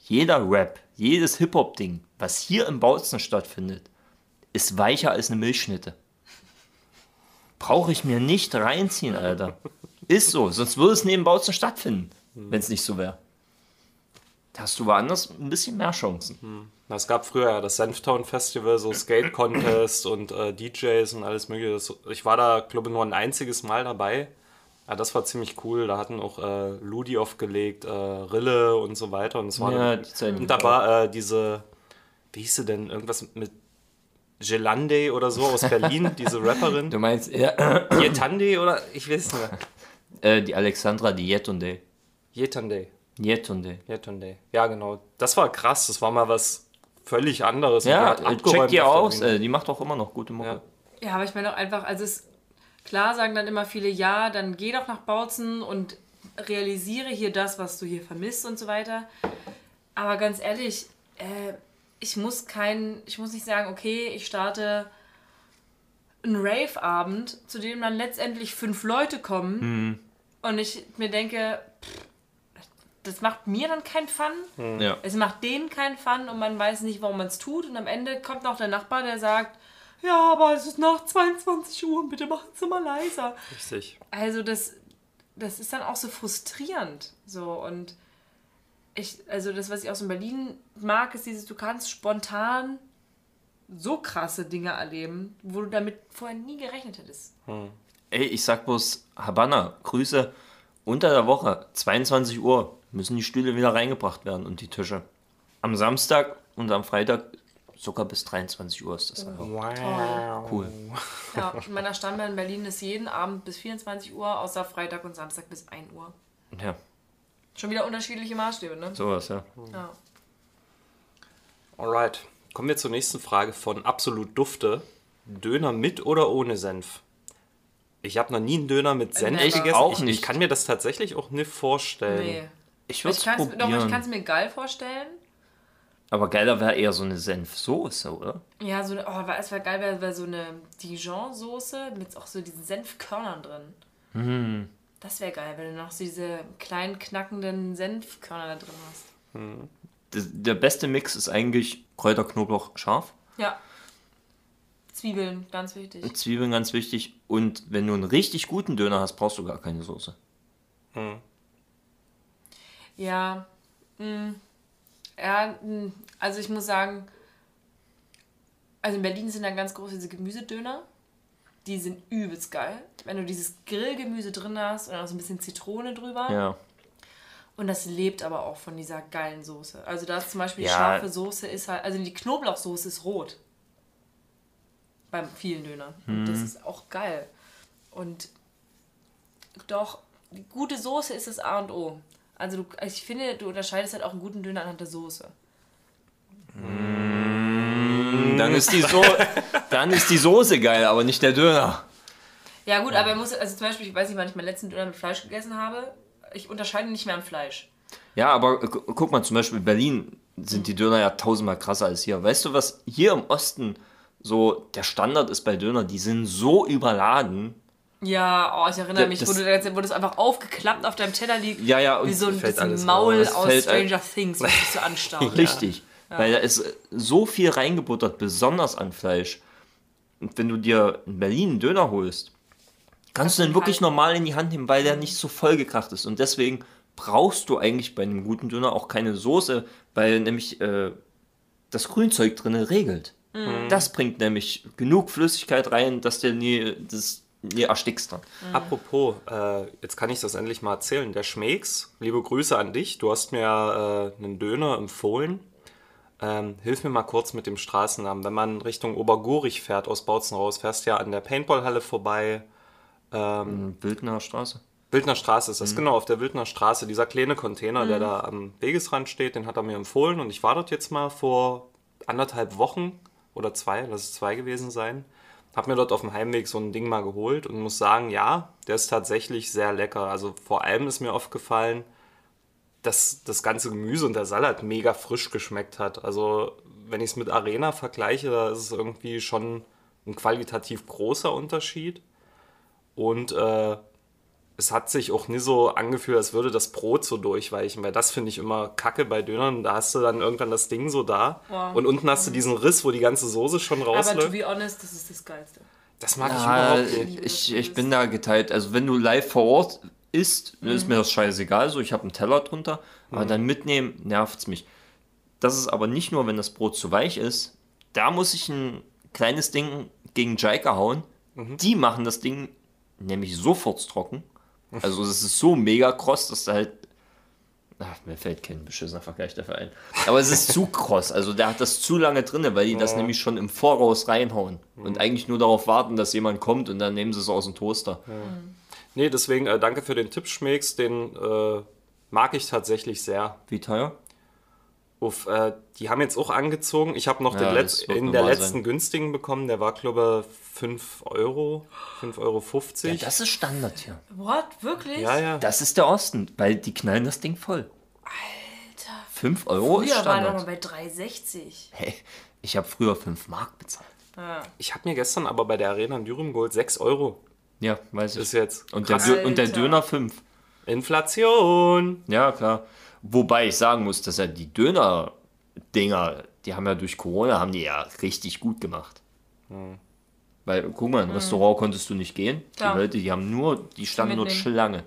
Jeder Rap, jedes Hip-Hop-Ding, was hier im Bautzen stattfindet, ist weicher als eine Milchschnitte. Brauche ich mir nicht reinziehen, Alter. Ist so, sonst würde es neben Bautzen stattfinden, wenn es nicht so wäre. Da hast du woanders ein bisschen mehr Chancen. Na, es gab früher ja das Senftown Festival, so Skate Contest und äh, DJs und alles mögliche. Ich war da, glaube ich, nur ein einziges Mal dabei. Ja, das war ziemlich cool. Da hatten auch äh, Ludi aufgelegt, äh, Rille und so weiter. Und, es war Ja, dann, und da war äh, diese, wie hieß sie denn, irgendwas mit Gelande oder so aus Berlin, diese Rapperin. Du meinst, ja, Jetande oder ich weiß es nicht mehr. äh, die Alexandra, die Jetunde. Jetande. Jetunde. Jetande. Ja, genau. Das war krass. Das war mal was völlig anderes. Ja, check die aus. Äh, die macht auch immer noch gute Mucke. Ja. Ja, aber ich meine auch einfach, also es klar sagen dann immer viele, ja, dann geh doch nach Bautzen und realisiere hier das, was du hier vermisst und so weiter. Aber ganz ehrlich, äh, ich muss kein, ich muss nicht sagen, okay, ich starte einen Rave-Abend, zu dem dann letztendlich fünf Leute kommen und ich mir denke, das macht mir dann keinen Fun. Ja. Es macht denen keinen Fun und man weiß nicht, warum man es tut. Und am Ende kommt noch der Nachbar, der sagt, ja, aber es ist nach 22 Uhr, bitte machen Sie mal leiser. Richtig. Also das, das ist dann auch so frustrierend. So und ich, also das, was ich aus in Berlin mag, ist dieses, du kannst spontan so krasse Dinge erleben, wo du damit vorher nie gerechnet hättest. Ey, ich sag bloß Habanna, Grüße. Unter der Woche, 22 Uhr, müssen die Stühle wieder reingebracht werden und die Tische. Am Samstag und am Freitag sogar bis 23 Uhr ist das einfach. Wow. Cool. Ja, in meiner Stammbar in Berlin ist jeden Abend bis 24 Uhr, außer Freitag und Samstag bis 1 Uhr. Ja, Schon wieder unterschiedliche Maßstäbe, ne? sowas, ja. Ja. Alright. Kommen wir zur nächsten Frage von Absolut Dufte. Döner mit oder ohne Senf? Ich habe noch nie einen Döner mit Senf Never. gegessen. auch ich, nicht. Ich kann mir das tatsächlich auch nicht vorstellen. Nee. Ich würde Ich es kann's, doch, ich probieren. kann es mir geil vorstellen. Aber geiler wäre eher so eine Senfsoße, oder? Ja, so eine, oh, es wäre geil, wäre wär so eine Dijon-Soße mit auch so diesen Senfkörnern drin. Mhm. Das wäre geil, wenn du noch so diese kleinen knackenden Senfkörner da drin hast. Das, der beste Mix ist eigentlich Kräuter, Knoblauch, scharf. Ja. Zwiebeln, ganz wichtig. Zwiebeln ganz wichtig. Und wenn du einen richtig guten Döner hast, brauchst du gar keine Soße. Ja. mm, Ja, mm, also ich muss sagen, also in Berlin sind dann ganz groß diese Gemüsedöner. Die sind übelst geil. Wenn du dieses Grillgemüse drin hast und auch so ein bisschen Zitrone drüber. Ja. Und das lebt aber auch von dieser geilen Soße. Also da ist zum Beispiel die Ja. scharfe Soße ist halt, also die Knoblauchsoße ist rot. Beim vielen Dönern. Und das ist auch geil. Und doch, die gute Soße ist das A und O. Also du, also ich finde, du unterscheidest halt auch einen guten Döner anhand der Soße. Dann ist, die so dann ist die Soße geil, aber nicht der Döner. Ja gut, aber er muss, also zum Beispiel, ich weiß nicht, wann ich meinen letzten Döner mit Fleisch gegessen habe. Ich unterscheide nicht mehr am Fleisch. Ja, aber gu- guck mal, zum Beispiel in Berlin sind die Döner ja tausendmal krasser als hier. Weißt du, was hier im Osten so der Standard ist bei Döner? Die sind so überladen. Ja, oh, ich erinnere Ja, mich, das- wo, du, wo das einfach aufgeklappt auf deinem Teller liegt. Ja, ja, und Wie so ein bisschen Maul aus Fällt ein- Stranger Things, was dich so anstarrt. Richtig. Weil da ist so viel reingebuttert, besonders an Fleisch. Und wenn du dir in Berlin einen Döner holst, kannst du den wirklich halt- normal in die Hand nehmen, weil der nicht so vollgekracht ist. Und deswegen brauchst du eigentlich bei einem guten Döner auch keine Soße, weil nämlich äh, das Grünzeug drin regelt. Mhm. Das bringt nämlich genug Flüssigkeit rein, dass der nie, das nie erstickst dann. Apropos, äh, jetzt kann ich das endlich mal erzählen. Der Schmecks, liebe Grüße an dich. Du hast mir äh, einen Döner empfohlen. Ähm, hilf mir mal kurz mit dem Straßennamen. Wenn man Richtung Obergurich fährt, aus Bautzen raus, fährst du ja an der Paintballhalle vorbei. Bildner Straße. Wildner Straße ist das, genau, auf der Wildner Straße. Dieser kleine Container, der da am Wegesrand steht, den hat er mir empfohlen und ich war dort jetzt mal vor anderthalb Wochen oder zwei, lass es zwei gewesen sein. Hab mir dort auf dem Heimweg so ein Ding mal geholt und muss sagen, ja, der ist tatsächlich sehr lecker. Also vor allem ist mir aufgefallen, dass das ganze Gemüse und der Salat mega frisch geschmeckt hat. Also wenn ich es mit Arena vergleiche, da ist es irgendwie schon ein qualitativ großer Unterschied. Und äh, es hat sich auch nie so angefühlt, als würde das Brot so durchweichen, weil das finde ich immer kacke bei Dönern. Da hast du dann irgendwann das Ding so da Wow. und unten hast du diesen Riss, wo die ganze Soße schon Aber to rausläuft. be honest, das ist das Geilste. Das mag ich Ah, überhaupt nicht. ich, ich bin da geteilt. Also wenn du live vor Ort isst, ist mir das scheißegal. So, ich habe einen Teller drunter, aber dann mitnehmen nervt's mich. Das ist aber nicht nur, wenn das Brot zu weich ist. Da muss ich ein kleines Ding gegen Jaika hauen. Die machen das Ding nämlich sofort trocken. Also es ist so mega kross, dass da halt Ach, mir fällt kein beschissener Vergleich dafür ein. Aber es ist zu kross. Also der hat das zu lange drin, weil die das nämlich schon im Voraus reinhauen. Und eigentlich nur darauf warten, dass jemand kommt und dann nehmen sie es aus dem Toaster. Nee, deswegen äh, danke für den Tipp, Schmecks. Den äh, mag ich tatsächlich sehr. Wie teuer? Uff, äh, die haben jetzt auch angezogen. Ich habe noch Ja, Letz in der letzten sein. günstigen bekommen. Der war, glaube ich, 5 Euro. 5,50 Euro. Ja, das ist Standard hier. What? Wirklich? ja, ja. Das ist der Osten, weil die knallen das Ding voll. Alter. 5 Euro ist Früher waren wir mal Standard. bei 3,60. Hey, ich habe früher 5 Mark bezahlt. Ich habe mir gestern aber bei der Arena in Düren geholt 6 Euro. Ja, weiß ich. Ist jetzt und, der und der. Döner 5. Inflation. Ja, klar. Wobei ich sagen muss, dass ja die Döner-Dinger, die haben ja durch Corona, haben die ja richtig gut gemacht. Weil, guck mal, in ein Restaurant konntest du nicht gehen. Klar. Die Leute, die haben nur, die standen nur. Schlange.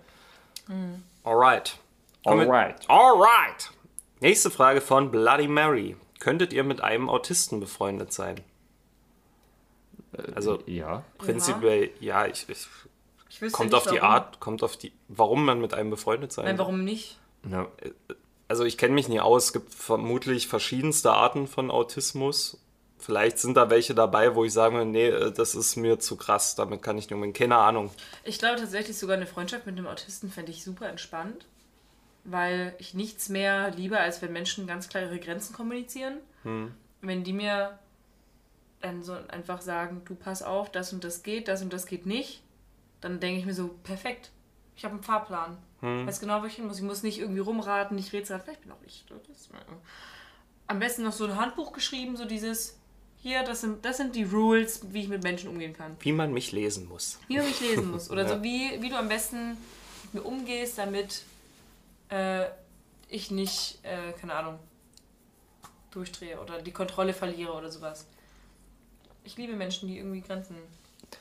Alright. Kommen wir- Alright. Alright. Nächste Frage von Bloody Mary. Könntet ihr mit einem Autisten befreundet sein? Also Ja. prinzipiell, ja, ich, ich Ich wüsste kommt nicht, auf die warum. Art, kommt auf die, warum man mit einem befreundet sein. Nein, warum nicht? Na, Also ich kenne mich nie aus. Es gibt vermutlich verschiedenste Arten von Autismus. Vielleicht sind da welche dabei, wo ich sage, nee, äh, das ist mir zu krass, damit kann ich nicht umgehen. Keine Ahnung. Ich glaube tatsächlich sogar eine Freundschaft mit einem Autisten fände ich super entspannt, weil ich nichts mehr liebe, als wenn Menschen ganz klar ihre Grenzen kommunizieren. Wenn die mir dann so einfach sagen, du pass auf, das und das geht, das und das geht nicht, dann denke ich mir so, perfekt, ich habe einen Fahrplan. Weiß genau, wo ich hin muss. Ich muss nicht irgendwie rumraten, nicht rätseln. Vielleicht bin auch ich. Am besten noch so ein Handbuch geschrieben, so dieses, hier, das sind, das sind die Rules, wie ich mit Menschen umgehen kann Wie man mich lesen muss. wie man mich lesen muss. Oder so wie, wie du am besten mit mir umgehst, damit äh, ich nicht, äh, keine Ahnung, durchdrehe oder die Kontrolle verliere oder sowas. Ich liebe Menschen, die irgendwie Grenzen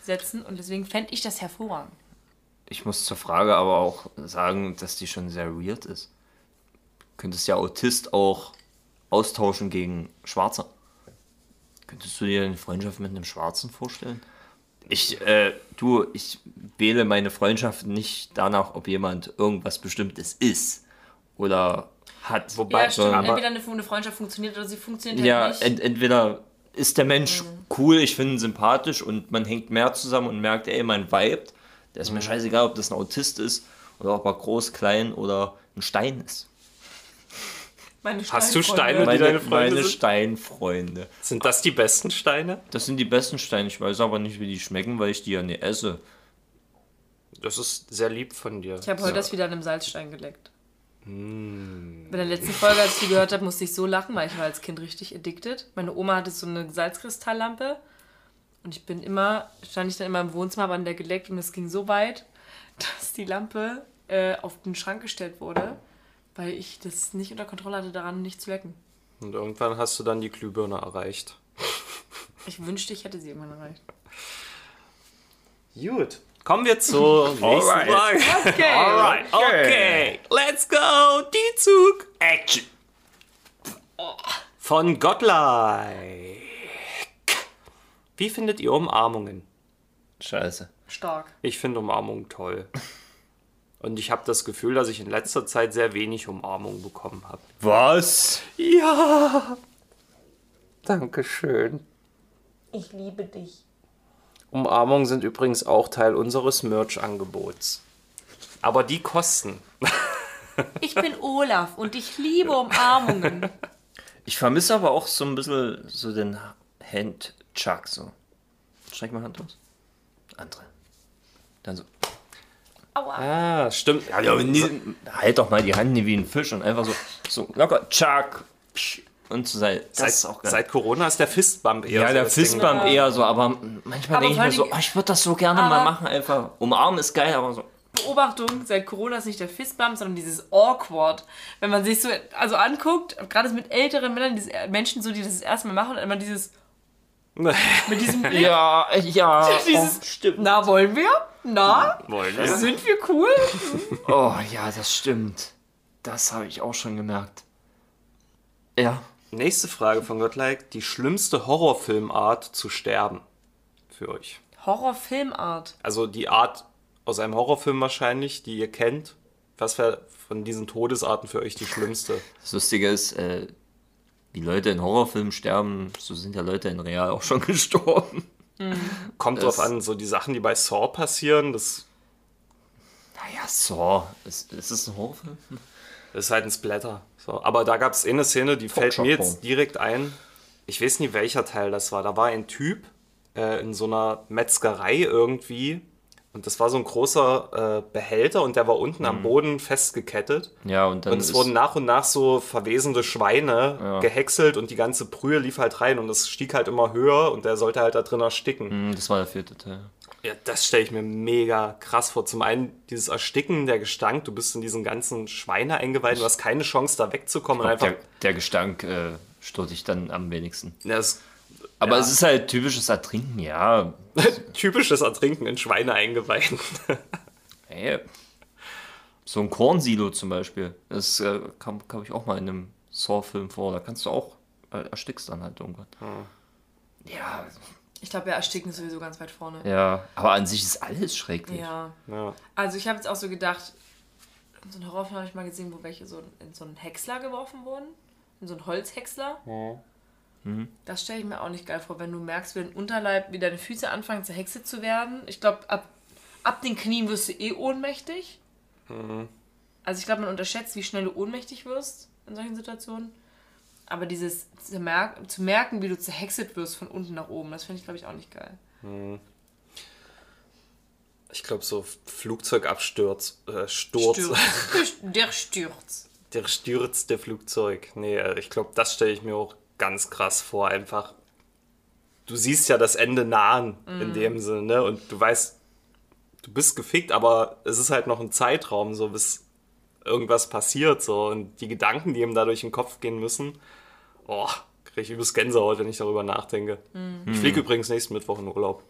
setzen und deswegen fände ich das hervorragend. Ich muss zur Frage aber auch sagen, dass die schon sehr weird ist. Könntest ja Autist auch austauschen gegen Schwarze. Könntest du dir eine Freundschaft mit einem Schwarzen vorstellen? Ich, äh, du, ich wähle meine Freundschaft nicht danach, ob jemand irgendwas Bestimmtes ist oder hat. Wobei- Ja, stimmt. aber- Entweder eine, eine Freundschaft funktioniert oder sie funktioniert halt Ja, nicht. ent entweder ist der Mensch cool, ich finde ihn sympathisch und man hängt mehr zusammen und merkt, ey, man vibet. Der ist mir scheißegal, ob das ein Autist ist oder ob er groß, klein oder ein Stein ist. Meine Hast du. Steine? Die Meine, deine Freunde meine sind? Steinfreunde. Sind das die besten Steine? Das sind die besten Steine. Ich weiß aber nicht, wie die schmecken, weil ich die ja nicht esse. Das ist sehr lieb von dir. Ich habe heute das wieder an einem Salzstein geleckt. Bei der letzten Folge, als ich die gehört habe, musste ich so lachen, weil ich war als Kind richtig addicted. Meine Oma hatte so eine Salzkristalllampe und ich bin immer, stand ich dann immer im Wohnzimmer, habe an der geleckt und es ging so weit, dass die Lampe äh, auf den Schrank gestellt wurde, weil ich das nicht unter Kontrolle hatte, daran nicht zu lecken. Und irgendwann hast du dann die Glühbirne erreicht. Ich wünschte, ich hätte sie irgendwann erreicht. Gut. Kommen wir zur nächsten Alright. Frage. Okay. Alright, okay. Let's go. Die Zug. Action! Von Godlike. Wie findet ihr Umarmungen? Scheiße. Stark. Ich finde Umarmungen toll. Und ich habe das Gefühl, dass ich in letzter Zeit sehr wenig Umarmung bekommen habe. Was? Ja. Dankeschön. Ich liebe dich. Umarmungen sind übrigens auch Teil unseres Merch-Angebots. Aber die kosten. Ich bin Olaf und ich liebe Umarmungen. Ich vermisse aber auch so ein bisschen so den Handchuck so. Streck mal Hand aus. Andere. Dann so. Aua. Ah, stimmt. Ja, aber nie, halt doch mal die Hand nie wie ein Fisch und einfach so, so locker, Chuck. psch, Und. Das ist Seit, auch geil. seit Corona ist der Fistbump eher ja, so der das Ding. Fistbump eher so, aber manchmal denke ich mir so, oh, ich würde das so gerne mal machen, einfach. Umarmen ist geil, aber so. Beobachtung, seit Corona ist nicht der Fistbump, sondern dieses Awkward. Wenn man sich so also anguckt, gerade mit älteren Männern, diese Menschen, so, die das das erste Mal machen, und immer dieses, mit diesem Blick, Ja, ja. dieses, stimmt. Na, wollen wir? Na? Wollen wir? Sind wir cool? Oh, ja, das stimmt. Das habe ich auch schon gemerkt. Ja. Nächste Frage von Godlike. Die schlimmste Horrorfilmart zu sterben für euch. Horrorfilmart. Also die Art aus einem Horrorfilm wahrscheinlich, die ihr kennt. Was wäre von diesen Todesarten für euch die schlimmste? Das Lustige ist, äh, wie Leute in Horrorfilmen sterben, so sind ja Leute in Real auch schon gestorben. Kommt Das- drauf an, so die Sachen, die bei Saw passieren, das Naja, so. Ist, ist das ein Horrorfilm? ist halt ein Splatter. So. Aber da gab es eine Szene, die fällt mir jetzt direkt ein. Ich weiß nicht, welcher Teil das war. Da war ein Typ äh, in so einer Metzgerei irgendwie Und das war so ein großer äh, Behälter und der war unten am Boden festgekettet. Ja, und dann Und es wurden nach und nach so verwesende Schweine gehäckselt und die ganze Brühe lief halt rein und es stieg halt immer höher und der sollte halt da drin ersticken. Hm, Das war der vierte Teil. Ja, das stelle ich mir mega krass vor. Zum einen dieses Ersticken, der Gestank, du bist in diesen ganzen Schweine eingeweiht, du hast keine Chance da wegzukommen und einfach. Der, der Gestank äh, stört dich dann am wenigsten. Ja, das Aber Ja. es ist halt typisches Ertrinken, ja. typisches Ertrinken in Schweine eingeweiht. Ey. So ein Kornsilo zum Beispiel. Das äh, kam, kam ich auch mal in einem Saw-Film vor. Da kannst du auch, äh, erstickst dann halt irgendwann. Ja, Ich glaube, ja, Ersticken ist sowieso ganz weit vorne. ja. Aber an sich ist alles schrecklich. Ja. ja. Also ich habe jetzt auch so gedacht, in so einem Horrorfilm habe ich mal gesehen, wo welche so in so einen Häcksler geworfen wurden. In so einen Holzhäcksler. Das stelle ich mir auch nicht geil vor, wenn du merkst, wie dein Unterleib, wie deine Füße anfangen zur Hexe zu werden. Ich glaube, ab, ab den Knien wirst du eh ohnmächtig. Also ich glaube, man unterschätzt, wie schnell du ohnmächtig wirst in solchen Situationen. Aber dieses zu, merk zu merken, wie du zerhäckselt wirst von unten nach oben, das finde ich, glaube ich, auch nicht geil. Ich glaube, so Flugzeugabsturz, äh, Sturz, Stürz. Der Sturz. der stürzte Flugzeug. Nee, äh, ich glaube, das stelle ich mir auch ganz krass vor. Einfach, du siehst ja das Ende nahen in dem Sinne, ne? Und du weißt, du bist gefickt, aber es ist halt noch ein Zeitraum, so bis irgendwas passiert, so. Und die Gedanken, die ihm da durch den Kopf gehen müssen, oh, kriege ich übelst Gänsehaut, wenn ich darüber nachdenke. Ich fliege übrigens nächsten Mittwoch in Urlaub.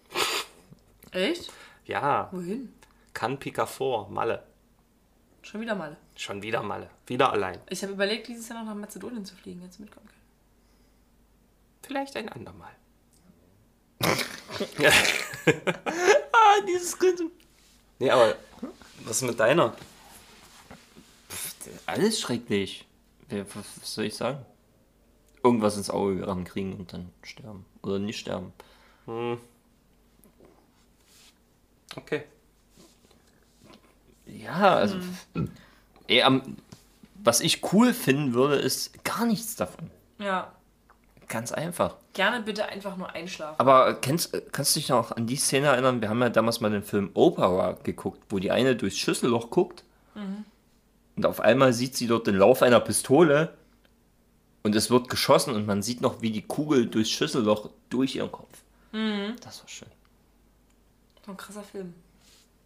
Echt? Ja, Wohin? kann Picafort, Malle. Schon wieder mal. Schon wieder Malle. Wieder allein. Ich habe überlegt, dieses Jahr noch nach Mazedonien zu fliegen, jetzt mitkommen können. Vielleicht ein andermal. Ah, dieses Grinsen. Nee, aber was ist mit deiner? Alles schrecklich. Was soll ich sagen? Irgendwas ins Auge gerammt kriegen und dann sterben. Oder nicht sterben. Okay. Ja, also. Ey, am, was ich cool finden würde, ist gar nichts davon. Ja. Ganz einfach. Gerne bitte einfach nur einschlafen. Aber kennst, kannst du dich noch an die Szene erinnern? Wir haben ja damals mal den Film Opera geguckt, wo die eine durchs Schüsselloch guckt und auf einmal sieht sie dort den Lauf einer Pistole und es wird geschossen und man sieht noch, wie die Kugel durchs Schüsselloch durch ihren Kopf. Das war schön. So ein krasser Film.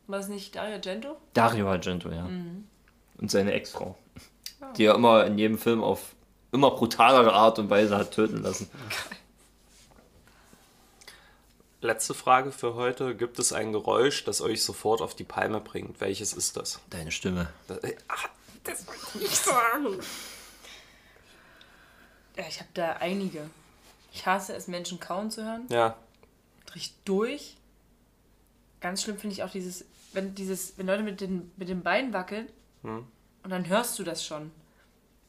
War es nicht Dario Argento? Dario Argento, ja. Und seine Ex-Frau. Die er immer in jedem Film auf immer brutalere Art und Weise hat töten lassen. Letzte Frage für heute. Gibt es ein Geräusch, das euch sofort auf die Palme bringt? Welches ist das? Deine Stimme. das äh, ach, Ja, ich habe da einige. Ich hasse es, Menschen kauen zu hören. ja. Richtig durch. Ganz schlimm finde ich auch dieses, wenn dieses, wenn Leute mit den, mit den Beinen wackeln und dann hörst du das schon.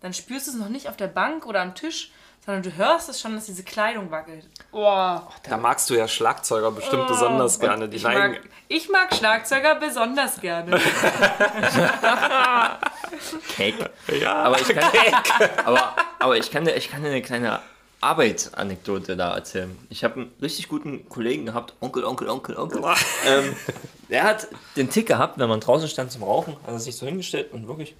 Dann spürst du es noch nicht auf der Bank oder am Tisch, sondern du hörst es schon, dass diese Kleidung wackelt. Boah. Da magst du ja Schlagzeuger bestimmt besonders gerne. Die Ich neigen. mag, ich mag Schlagzeuger besonders gerne. Cake. Ja. Aber ich kann, aber, aber ich kann, dir- ich kann dir eine kleine Arbeitsanekdote da erzählen. Ich habe einen richtig guten Kollegen gehabt, Onkel, Onkel, Onkel, Onkel. ähm, der hat den Tick gehabt, wenn man draußen stand zum Rauchen, hat er sich so hingestellt und wirklich.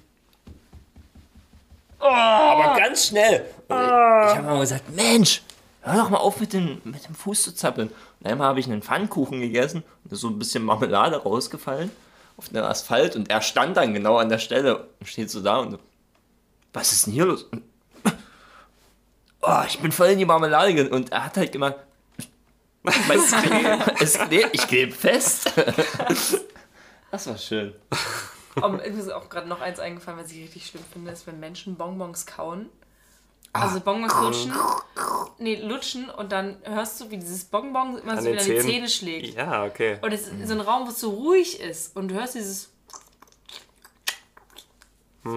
Aber ganz schnell. Und ich ich habe mal gesagt, Mensch, hör doch mal auf mit, den, mit dem Fuß zu zappeln. Und einmal habe ich einen Pfannkuchen gegessen und da ist so ein bisschen Marmelade rausgefallen auf den Asphalt und er stand dann genau an der Stelle und steht so da und so, was ist denn hier los? Und, oh, ich bin voll in die Marmelade ge- und er hat halt gemacht, es klebt, es klebt, ich klebe fest. Das war schön. Aber mir ist auch gerade noch eins eingefallen, was ich richtig schlimm finde, ist, wenn Menschen Bonbons kauen. Also Bonbons lutschen. Nee, lutschen und dann hörst du, wie dieses Bonbon immer An so wieder die Zähnen. Zähne schlägt. Ja, okay. Und es ist so ein Raum, wo es so ruhig ist. Und du hörst dieses. Alter,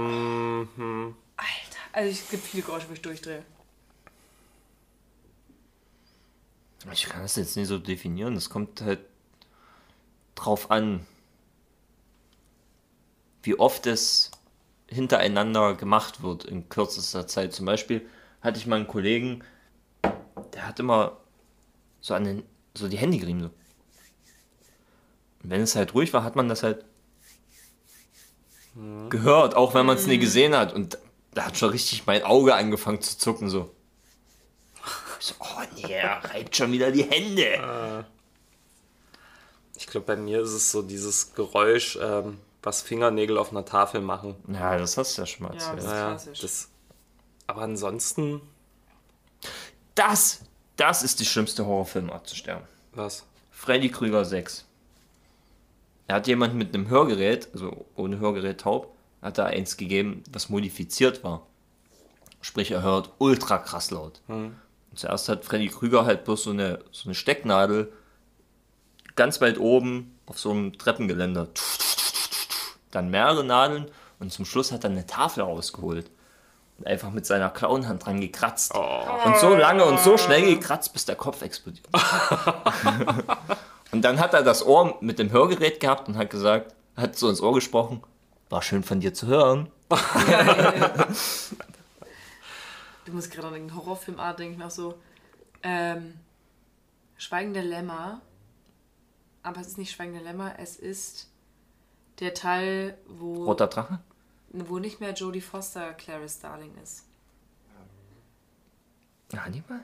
also es gibt viele Geräusche, wo ich durchdrehe. Ich kann das jetzt nicht so definieren. Das kommt halt drauf an, wie oft es hintereinander gemacht wird in kürzester Zeit. Zum Beispiel hatte ich mal einen Kollegen, der hat immer so an den, so die Hände gerieben. So. Und wenn es halt ruhig war, hat man das halt gehört, auch wenn man es nie gesehen hat. Und da hat schon richtig mein Auge angefangen zu zucken, so. Ich so, oh nee, er reibt schon wieder die Hände. Ich glaube, bei mir ist es so dieses Geräusch, ähm, was Fingernägel auf einer Tafel machen. Ja, das hast du ja schon mal Ja, erzählt. das- Naja, klassisch. das, aber ansonsten, Das, das ist die schlimmste Horrorfilmart zu sterben. was? Freddy Krüger 6. Er hat jemand mit einem Hörgerät, also ohne Hörgerät taub, hat da eins gegeben, was modifiziert war. Sprich, er hört ultra krass laut. Und zuerst hat Freddy Krüger halt bloß so eine, so eine Stecknadel ganz weit oben auf so einem Treppengeländer. Dann mehrere Nadeln und zum Schluss hat er eine Tafel rausgeholt. Und einfach mit seiner Klauenhand dran gekratzt. Und so lange und so schnell gekratzt, bis der Kopf explodiert. Und dann hat er das Ohr mit dem Hörgerät gehabt und hat gesagt, hat so ins Ohr gesprochen, war schön von dir zu hören. Du musst gerade an den Horrorfilmart denken, auch so. Ähm, Schweigen der Lämmer. Aber es ist nicht Schweigen der Lämmer, es ist der Teil, wo, Roter Drache? wo nicht mehr Jodie Foster Clarice Starling ist. Hannibal?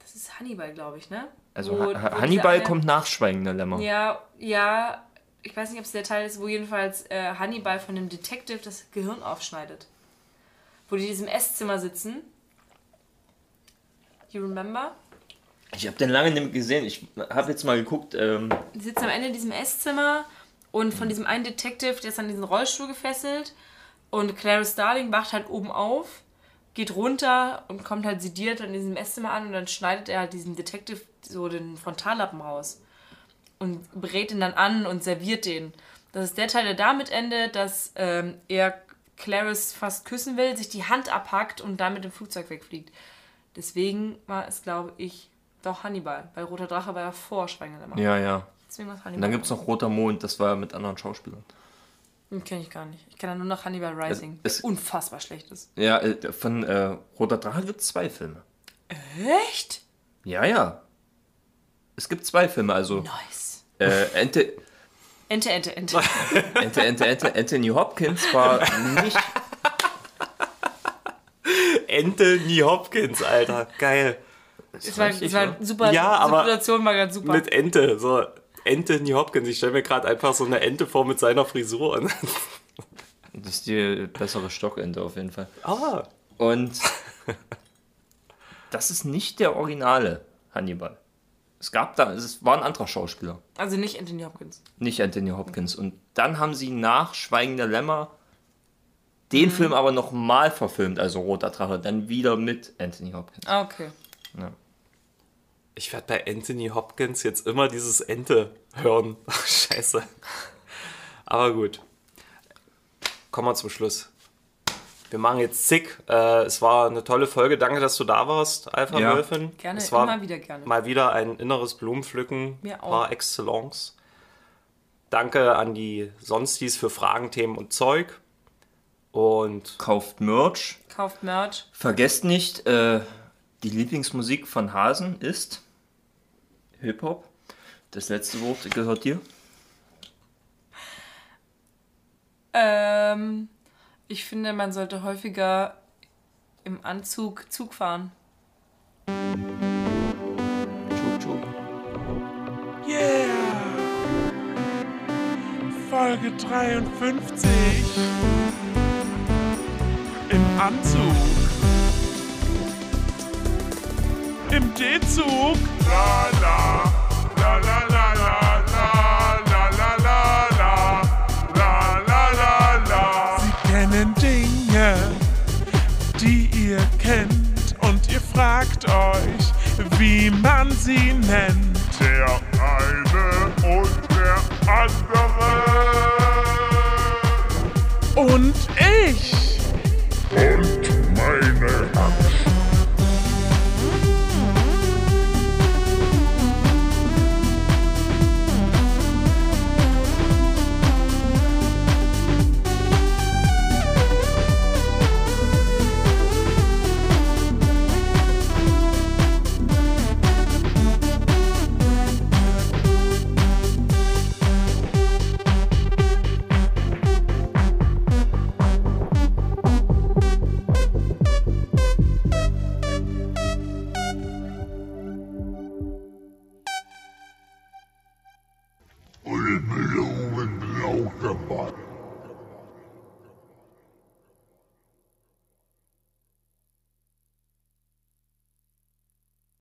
Das ist Hannibal, glaube ich, ne? Also Wo- Ha- wo Hannibal eine- kommt nach Schweigender Lämmer. Ja, ja. Ich weiß nicht, ob es der Teil ist, wo jedenfalls äh, Hannibal von dem Detective das Gehirn aufschneidet. Wo die in diesem Esszimmer sitzen. You remember? Ich habe den lange nicht gesehen. Ich habe jetzt mal geguckt. Ähm, Die sitzen am Ende in diesem Esszimmer und von diesem einen Detective, der ist an diesen Rollstuhl gefesselt und Clarice Starling wacht halt oben auf, geht runter und kommt halt sediert in diesem Esszimmer an und dann schneidet er halt diesem Detective so den Frontallappen raus und brät ihn dann an und serviert den. Das ist der Teil, der damit endet, dass ähm, er Clarice fast küssen will, sich die Hand abhackt und dann mit dem Flugzeug wegfliegt. Deswegen war es, glaube ich, doch Hannibal. Bei Roter Drache war er vor Schweigen ja, ja. Und dann gibt es noch Roter Mond, das war mit anderen Schauspielern. Den kenne ich gar nicht. Ich kenne nur noch Hannibal Rising. Es- Es, unfassbar schlecht ist. Ja, äh, von äh, Roter Drache gibt es zwei Filme. Echt? Ja, ja. Es gibt zwei Filme, also Nice. äh, Ente, Ente, Ente, Ente. Ente, Ente, Ente, Anthony Hopkins war nicht. Anthony Hopkins, Alter. Geil. Es war, richtig, es war super. Ja, aber Situation war ganz super. Mit Ente, so Anthony Hopkins. Ich stelle mir gerade einfach so eine Ente vor mit seiner Frisur. Und Das ist die bessere Stockente auf jeden Fall. ah, Und das ist nicht der originale Hannibal. Es gab da, es war ein anderer Schauspieler, also nicht Anthony Hopkins. nicht Anthony Hopkins. Und dann haben sie nach Schweigen der Lämmer den Film aber nochmal verfilmt, also Roter Drache, dann wieder mit Anthony Hopkins. Ah, okay. Ich werde bei Anthony Hopkins jetzt immer dieses Ente hören. Scheiße. Aber gut. Kommen wir zum Schluss. Wir machen jetzt Zick. Äh, es war eine tolle Folge. Danke, dass du da warst, Alpha Ja. Wölfin. Gerne, es war immer wieder gerne. Mal wieder ein inneres Blumenpflücken Mir auch. par excellence. Danke an die Sonstis für Fragen, Themen und Zeug. Und Kauft Merch. Kauft Merch. Vergesst nicht, äh, die Lieblingsmusik von Hasen ist Hip-Hop. Das letzte Wort gehört dir. Ähm, ich finde, man sollte häufiger im Anzug Zug fahren. Tschuk, tschuk. Yeah! Folge 53. Im Anzug. Im D-Zug. La la. La la la la la la la la la. La la la la. Sie kennen Dinge, die ihr kennt und ihr fragt euch, wie man sie nennt. Der eine und der andere. Und ich. Und